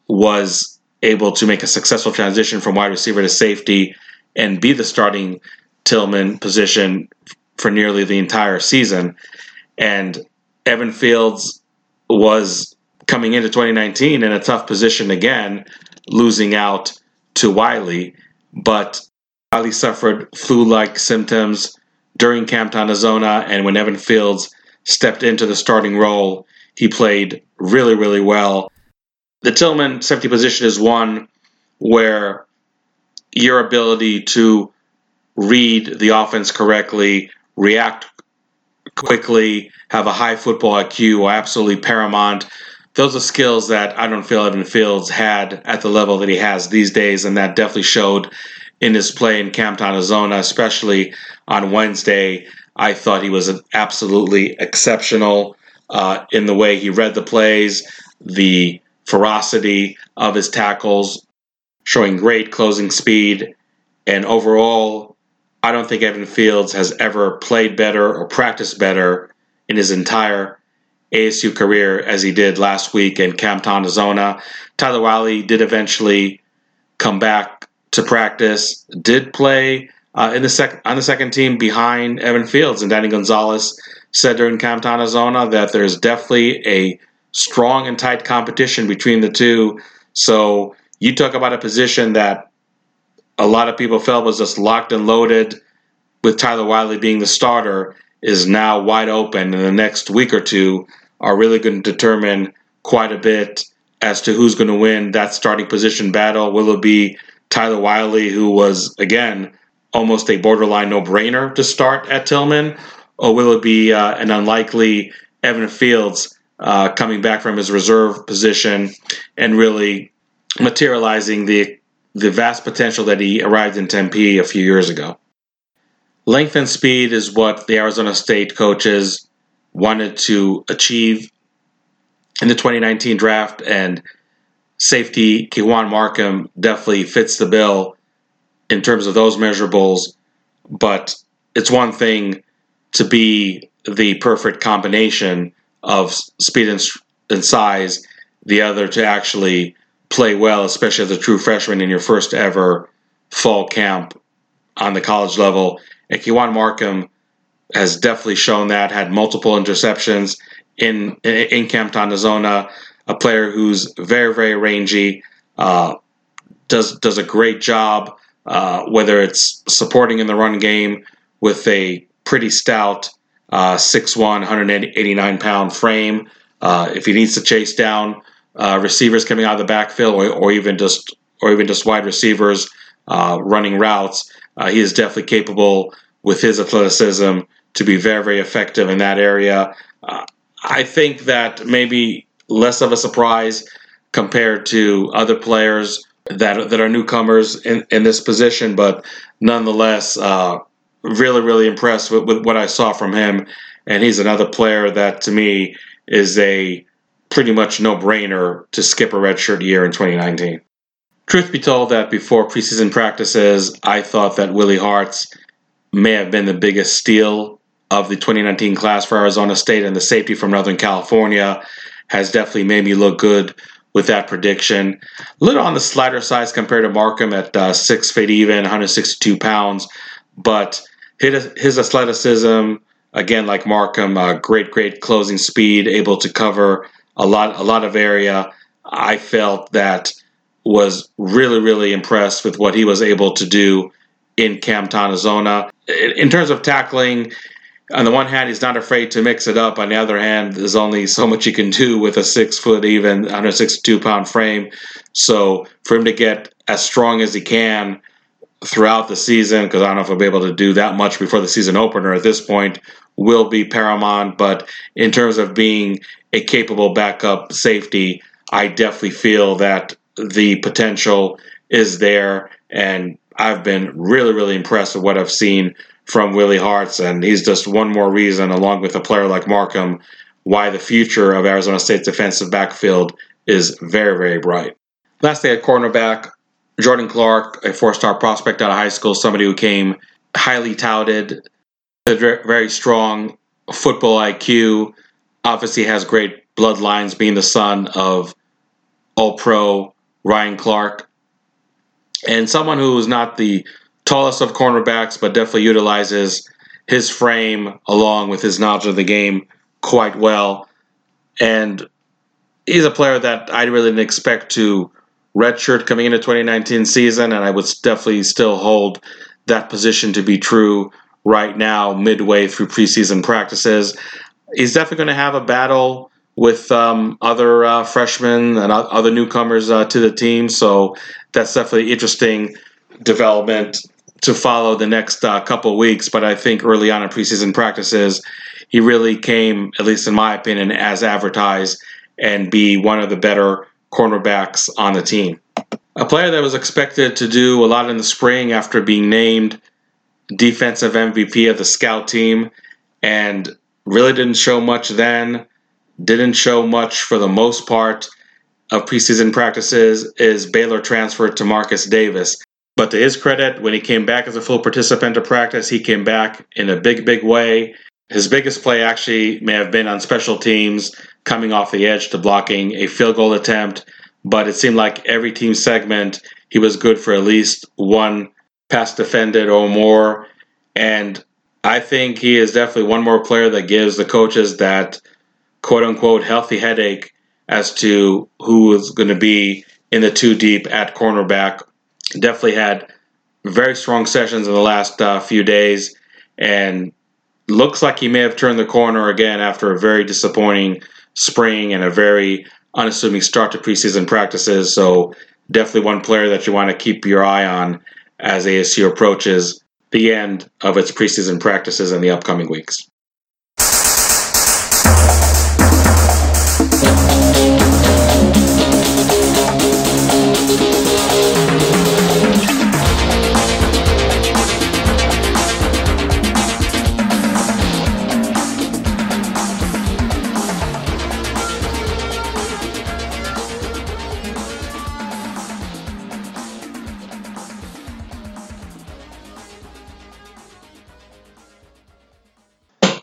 was able to make a successful transition from wide receiver to safety and be the starting Tillman position for nearly the entire season. And Evan Fields was coming into 2019 in a tough position again, losing out to Whiley. But Whiley suffered flu like symptoms during Camp Tontozona, and when Evan Fields stepped into the starting role, he played really, really well. The Tillman safety position is one where your ability to read the offense correctly, react quickly, have a high football IQ are absolutely paramount. Those are skills that I don't feel Evan Fields had at the level that he has these days, and that definitely showed in his play in Camp Tontozona, especially on Wednesday. I thought he was absolutely exceptional uh, in the way he read the plays, the ferocity of his tackles, showing great closing speed, and overall, I don't think Evan Fields has ever played better or practiced better in his entire ASU career as he did last week in Camp Tontozona. Tyler Whiley did eventually come back to practice, did play uh, in the sec- on the second team behind Evan Fields, and Danny Gonzalez said during Camp Tontozona that there's definitely a strong and tight competition between the two. So you talk about a position that a lot of people felt was just locked and loaded with Tyler Whiley being the starter is now wide open in the next week or two are really going to determine quite a bit as to who's going to win that starting position battle. Will it be Tyler Whiley, who was, again, almost a borderline no brainer to start at Tillman, or will it be uh, an unlikely Evan Fields uh, coming back from his reserve position and really materializing the the vast potential that he arrived in Tempe a few years ago. Length and speed is what the Arizona State coaches wanted to achieve in the 2019 draft, and safety K'Waun Markham definitely fits the bill in terms of those measurables. But it's one thing to be the perfect combination of speed and, and size, the other to actually play well, especially as a true freshman in your first ever fall camp on the college level. And K'Waun Markham has definitely shown that, had multiple interceptions in in Camp Tontozona, a player who's very, very rangy, uh, does does a great job, uh, whether it's supporting in the run game with a pretty stout uh, 6'1", 189 pound frame. Uh, if he needs to chase down uh, receivers coming out of the backfield, or, or, even just or even just wide receivers uh, running routes, uh, he is definitely capable with his athleticism to be very very effective in that area. I think that maybe less of a surprise compared to other players that that are newcomers in, in this position, but nonetheless, uh, really really impressed with, with what I saw from him. And he's another player that to me is a pretty much no brainer to skip a redshirt year in 2019. Truth be told, that before preseason practices, I thought that Willie Harts may have been the biggest steal of the 2019 class for Arizona State, and the safety from Northern California has definitely made me look good with that prediction. A little on the slider size compared to Markham at uh, six feet even, 162 pounds, but his, his athleticism, again, like Markham, uh, great, great closing speed, able to cover a lot a lot of area. I felt that was really really impressed with what he was able to do in Camp Tontozona. In terms of tackling, on the one hand, he's not afraid to mix it up. On the other hand, there's only so much you can do with a six foot, even 162 pound frame. So for him to get as strong as he can throughout the season, because I don't know if I'll be able to do that much before the season opener at this point, will be paramount. But in terms of being a capable backup safety, I definitely feel that the potential is there. And I've been really, really impressed with what I've seen from Willie Harts, and he's just one more reason, along with a player like Markham, why the future of Arizona State's defensive backfield is very, very bright. Lastly, at cornerback, Jordan Clark, a four-star prospect out of high school, somebody who came highly touted, a very strong football IQ, obviously has great bloodlines, being the son of All-Pro Ryan Clark, and someone who is not the tallest of cornerbacks, but definitely utilizes his frame along with his knowledge of the game quite well. And he's a player that I really didn't expect to redshirt coming into 2019 season, and I would definitely still hold that position to be true right now, midway through preseason practices. He's definitely going to have a battle with um, other uh, freshmen and other newcomers uh, to the team, so that's definitely interesting development to follow the next uh, couple weeks, but I think early on in preseason practices, he really came, at least in my opinion, as advertised and be one of the better cornerbacks on the team. A player that was expected to do a lot in the spring after being named defensive MVP of the scout team and really didn't show much then, didn't show much for the most part of preseason practices is Baylor transfer to Marcus Davis. But to his credit, when he came back as a full participant to practice, he came back in a big, big way. His biggest play actually may have been on special teams, coming off the edge to blocking a field goal attempt. But it seemed like every team segment, he was good for at least one pass defended or more. And I think he is definitely one more player that gives the coaches that quote unquote healthy headache as to who is going to be in the two deep at cornerback definitely had very strong sessions in the last uh, few days, and looks like he may have turned the corner again after a very disappointing spring and a very unassuming start to preseason practices. So definitely one player that you want to keep your eye on as ASU approaches the end of its preseason practices in the upcoming weeks.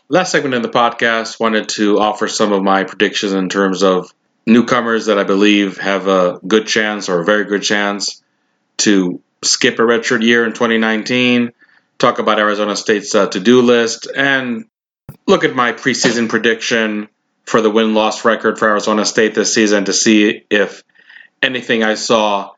Last segment in the podcast, wanted to offer some of my predictions in terms of newcomers that I believe have a good chance or a very good chance to skip a redshirt year in 2019. Talk about Arizona State's uh, to-do list and look at my preseason prediction for the win-loss record for Arizona State this season to see if anything I saw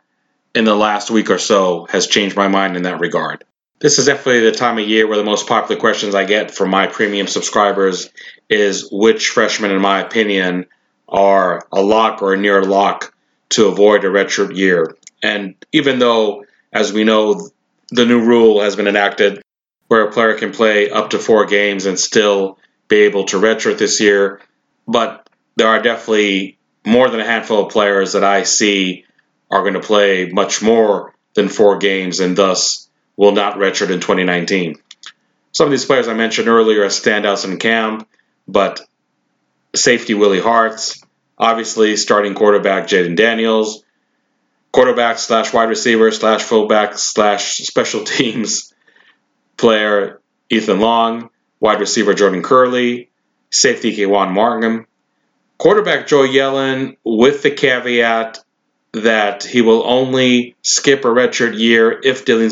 in the last week or so has changed my mind in that regard. This is definitely the time of year where the most popular questions I get from my premium subscribers is which freshmen, in my opinion, are a lock or a near lock to avoid a redshirt year. And even though, as we know, the new rule has been enacted where a player can play up to four games and still be able to redshirt this year, but there are definitely more than a handful of players that I see are going to play much more than four games and thus will not redshirt in 2019. Some of these players I mentioned earlier are standouts in camp, but safety Willie Harts, obviously starting quarterback Jayden Daniels, quarterback slash wide receiver slash fullback slash special teams player Ethan Long, wide receiver Jordan Kerley, safety K'Waun Markham, quarterback Joe Yellen with the caveat that he will only skip a redshirt year if Dillon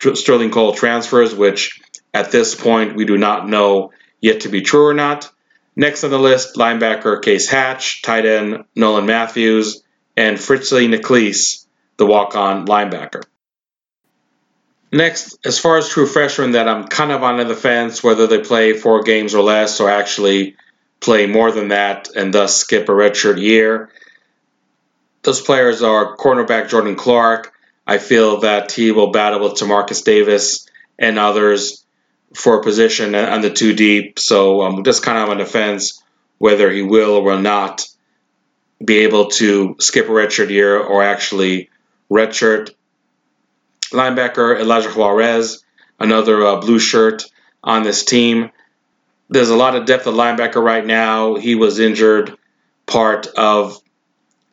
Sterling Cole transfers, which at this point we do not know yet to be true or not. Next on the list, linebacker Case Hatch, tight end Nolan Matthews, and Fritzley Nicklese, the walk-on linebacker. Next, as far as true freshmen, that I'm kind of on the fence whether they play four games or less, or actually play more than that and thus skip a redshirt year. Those players are cornerback Jordan Clark. I feel that he will battle with Tamarcus Davis and others for a position on the two deep. So I'm just kind of on the fence whether he will or will not be able to skip a redshirt year or actually redshirt. Linebacker Elijah Juarez, another uh, blue shirt on this team. There's a lot of depth at linebacker right now. He was injured part of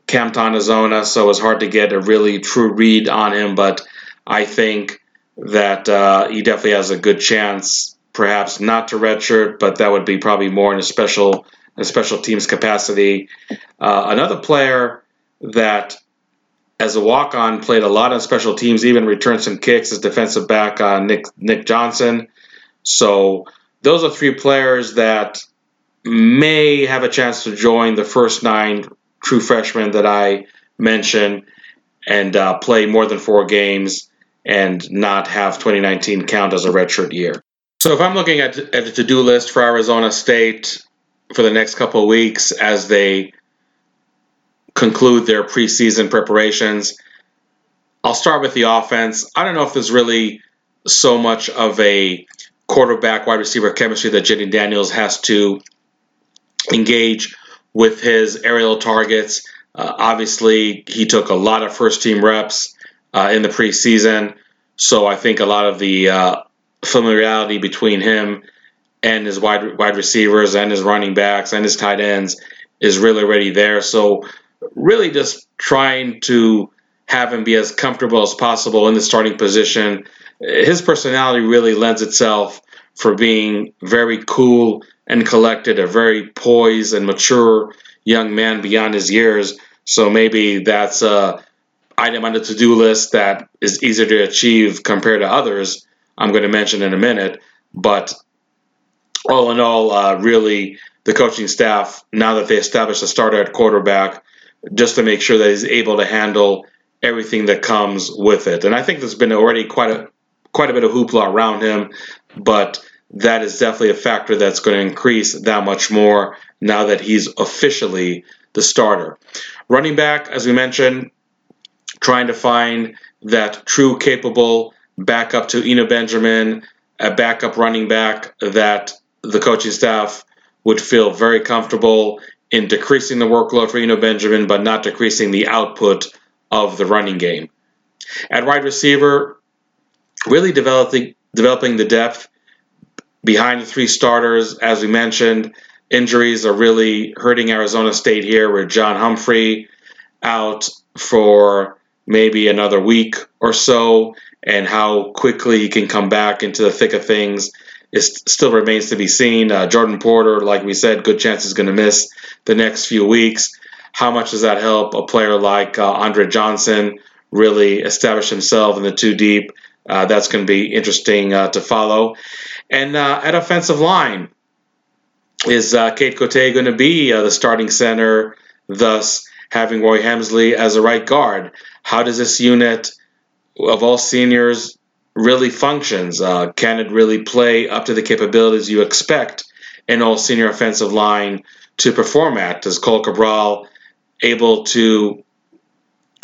Camp Tontozona, so it's hard to get a really true read on him. But I think that uh, he definitely has a good chance, perhaps not to redshirt, but that would be probably more in a special a special teams capacity. Uh, another player that, as a walk on, played a lot on special teams, even returned some kicks, is defensive back uh, Nick Nick Johnson. So those are three players that may have a chance to join the first nine true freshmen that I mentioned and uh, play more than four games and not have 2019 count as a redshirt year. So if I'm looking at, at the to-do list for Arizona State for the next couple of weeks as they conclude their preseason preparations, I'll start with the offense. I don't know if there's really so much of a quarterback wide receiver chemistry that Jayden Daniels has to engage with his aerial targets. Uh, obviously, he took a lot of first team reps uh, in the preseason. So I think a lot of the uh, familiarity between him and his wide wide receivers and his running backs and his tight ends is really already there. So really just trying to have him be as comfortable as possible in the starting position. His personality really lends itself for being very cool and collected, a very poised and mature young man beyond his years. So maybe that's a item on the to-do list that is easier to achieve compared to others. I'm going to mention in a minute, but all in all, uh, really the coaching staff now that they established a starter at quarterback, just to make sure that he's able to handle everything that comes with it. And I think there's been already quite a quite a bit of hoopla around him, but that is definitely a factor that's going to increase that much more now that he's officially the starter. Running back, as we mentioned, trying to find that true capable backup to Eno Benjamin, a backup running back that the coaching staff would feel very comfortable in decreasing the workload for Eno Benjamin, but not decreasing the output of the running game. At wide receiver, really developing developing the depth behind the three starters, as we mentioned. Injuries are really hurting Arizona State here, with John Humphrey out for maybe another week or so, and how quickly he can come back into the thick of things it still remains to be seen. Uh, Geordon Porter, like we said, good chance is going to miss the next few weeks. How much does that help a player like uh, Andre Johnson really establish himself in the two deep? Uh, that's going to be interesting uh, to follow. And uh, at offensive line, is uh, Cade Cote going to be uh, the starting center, thus having Roy Hemsley as a right guard? How does this unit of all seniors really functions? Uh, can it really play up to the capabilities you expect an all senior offensive line to perform at? Is Cohl Cabral able to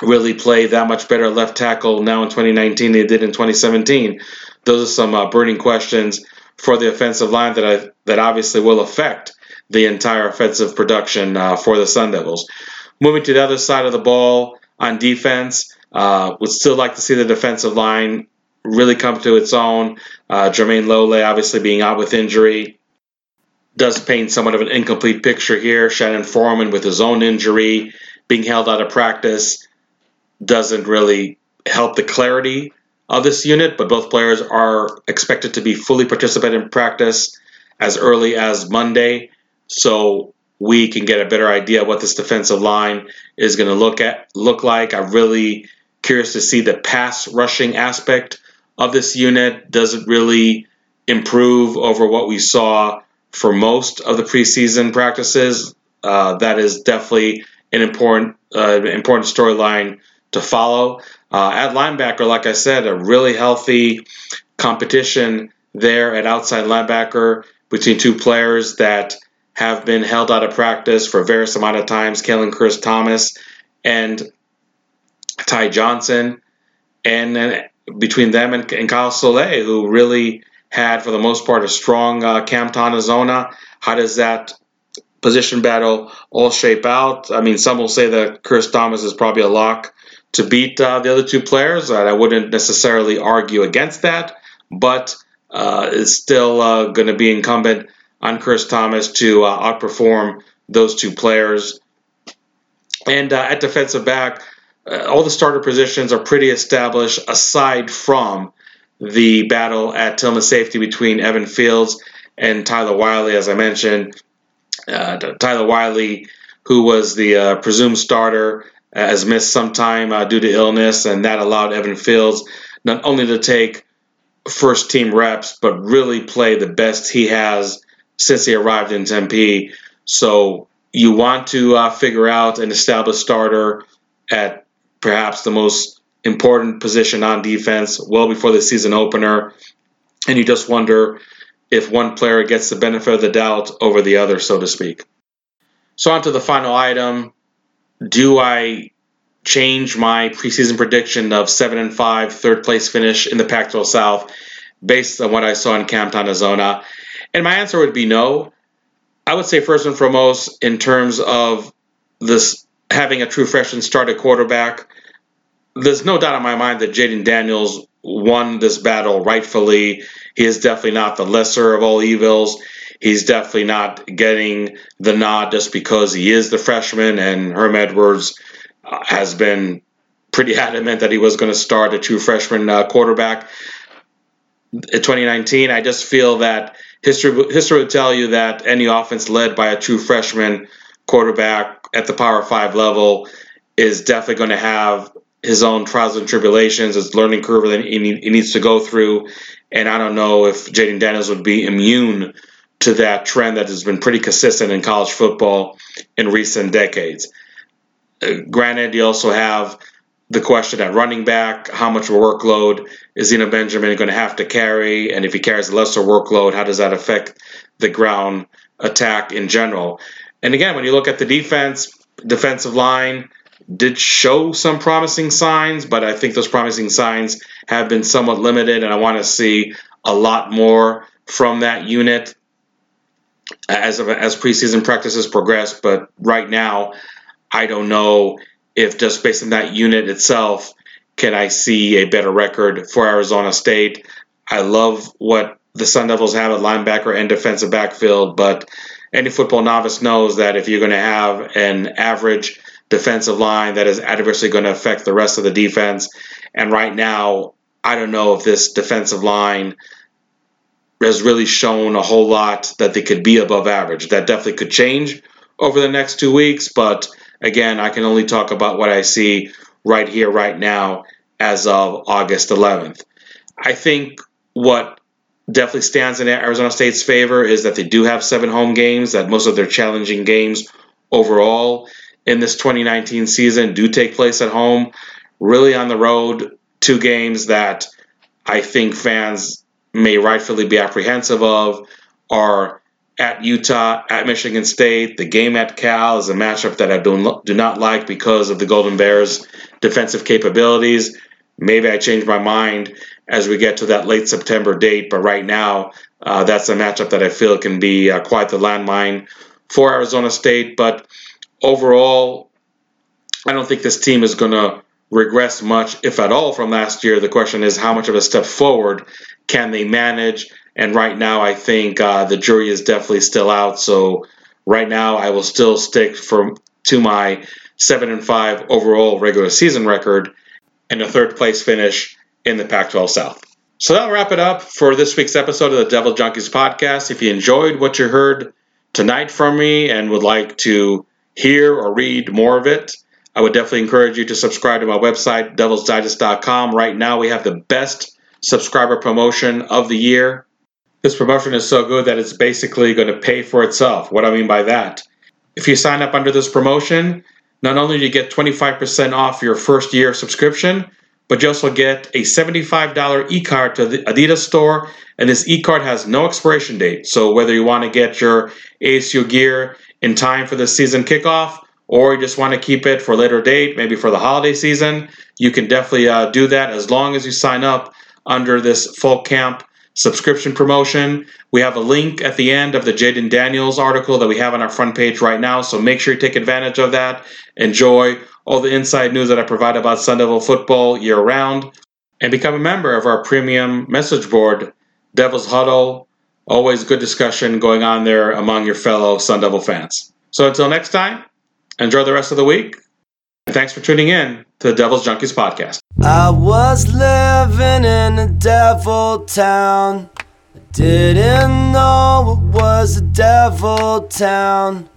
really play that much better left tackle now in 2019 than he did in 2017? Those are some uh, burning questions for the offensive line that I, that obviously will affect the entire offensive production uh, for the Sun Devils. Moving to the other side of the ball on defense, uh, would still like to see the defensive line really come to its own. Uh, Jermayne Lole obviously being out with injury does paint somewhat of an incomplete picture here. Shannon Forman with his own injury being held out of practice doesn't really help the clarity of this unit, but both players are expected to be fully participate in practice as early as Monday, so we can get a better idea what this defensive line is going to look at look like. I'm really curious to see the pass rushing aspect of this unit. Does it really improve over what we saw for most of the preseason practices? Uh, that is definitely an important uh, important storyline to follow. Uh, at linebacker, like I said, a really healthy competition there at outside linebacker between two players that have been held out of practice for various amount of times, Khaylan Kearse-Thomas and Ty Johnson. And then between them and, and Kyle Soelle, who really had, for the most part, a strong uh, Cam Zona. How does that position battle all shape out? I mean, some will say that Kearse-Thomas is probably a lock to beat uh, the other two players. I wouldn't necessarily argue against that, but uh, it's still uh, going to be incumbent on Kearse-Thomas to uh, outperform those two players. And uh, at defensive back, uh, all the starter positions are pretty established aside from the battle at Tillman safety between Evan Fields and Tyler Whiley, as I mentioned. Tyler Whiley, who was the presumed starter, has missed some time uh, due to illness, and that allowed Evan Fields not only to take first team reps, but really play the best he has since he arrived in Tempe. So you want to uh, figure out an established starter at perhaps the most important position on defense well before the season opener, and you just wonder if one player gets the benefit of the doubt over the other, so to speak. So, on to the final item. Do I change my preseason prediction of 7 and five, third place finish in the Pac 12 South based on what I saw in Camp Arizona? And my answer would be no. I would say, first and foremost, in terms of this having a true freshman start quarterback, there's no doubt in my mind that Jayden Daniels won this battle rightfully. He is definitely not the lesser of all evils. He's definitely not getting the nod just because he is the freshman, and Herm Edwards uh, has been pretty adamant that he was going to start a true freshman uh, quarterback in 2019. I just feel that history history would tell you that any offense led by a true freshman quarterback at the Power Five level is definitely going to have his own trials and tribulations, his learning curve that he, needs to go through. And I don't know if Jayden Daniels would be immune to that trend that has been pretty consistent in college football in recent decades. Uh, granted, you also have the question at running back how much of a workload is Eno Benjamin going to have to carry? And if he carries a lesser workload, how does that affect the ground attack in general? And again, when you look at the defense, defensive line, did show some promising signs, but I think those promising signs have been somewhat limited, and I want to see a lot more from that unit as as preseason practices progress. But right now, I don't know if just based on that unit itself, can I see a better record for Arizona State. I love what the Sun Devils have at linebacker and defensive backfield, but any football novice knows that if you're going to have an average defensive line that is adversely going to affect the rest of the defense. And right now, I don't know if this defensive line has really shown a whole lot that they could be above average. That definitely could change over the next two weeks, but again, I can only talk about what I see right here, right now, as of August 11th. I think what definitely stands in Arizona State's favor is that they do have seven home games, that most of their challenging games overall in this 2019 season do take place at home. Really on the road, two games that I think fans may rightfully be apprehensive of are at Utah, at Michigan State. The game at Cal is a matchup that I do, do not like because of the Golden Bears' defensive capabilities. Maybe I change my mind as we get to that late September date, but right now, uh, that's a matchup that I feel can be uh, quite the landmine for Arizona State. But overall, I don't think this team is going to regress much, if at all, from last year. The question is, how much of a step forward can they manage? And right now, I think uh, the jury is definitely still out. So right now, I will still stick for to my seven and five overall regular season record and a third place finish in the Pac-12 South. So that'll wrap it up for this week's episode of the Devil Junkies podcast. If you enjoyed what you heard tonight from me and would like to hear or read more of it, I would definitely encourage you to subscribe to my website, devilsdigest.com. Right now, we have the best subscriber promotion of the year. This promotion is so good that it's basically going to pay for itself. What I mean by that? If you sign up under this promotion, not only do you get 25% off your first year subscription, but you also get a $75 e-card to the Adidas store, and this e-card has no expiration date. So whether you want to get your ASU gear in time for the season kickoff, or you just want to keep it for a later date, maybe for the holiday season, you can definitely uh, do that as long as you sign up under this full camp subscription promotion. We have a link at the end of the Jayden Daniels article that we have on our front page right now. So make sure you take advantage of that. Enjoy all the inside news that I provide about Sun Devil football year round. And become a member of our premium message board, Devil's Huddle. Always good discussion going on there among your fellow Sun Devil fans. So until next time, enjoy the rest of the week. And thanks for tuning in to the Devil's Junkies podcast. I was living in a devil town. I didn't know it was a devil town.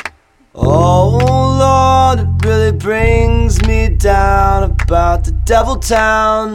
Oh Lord, it really brings me down about the devil town.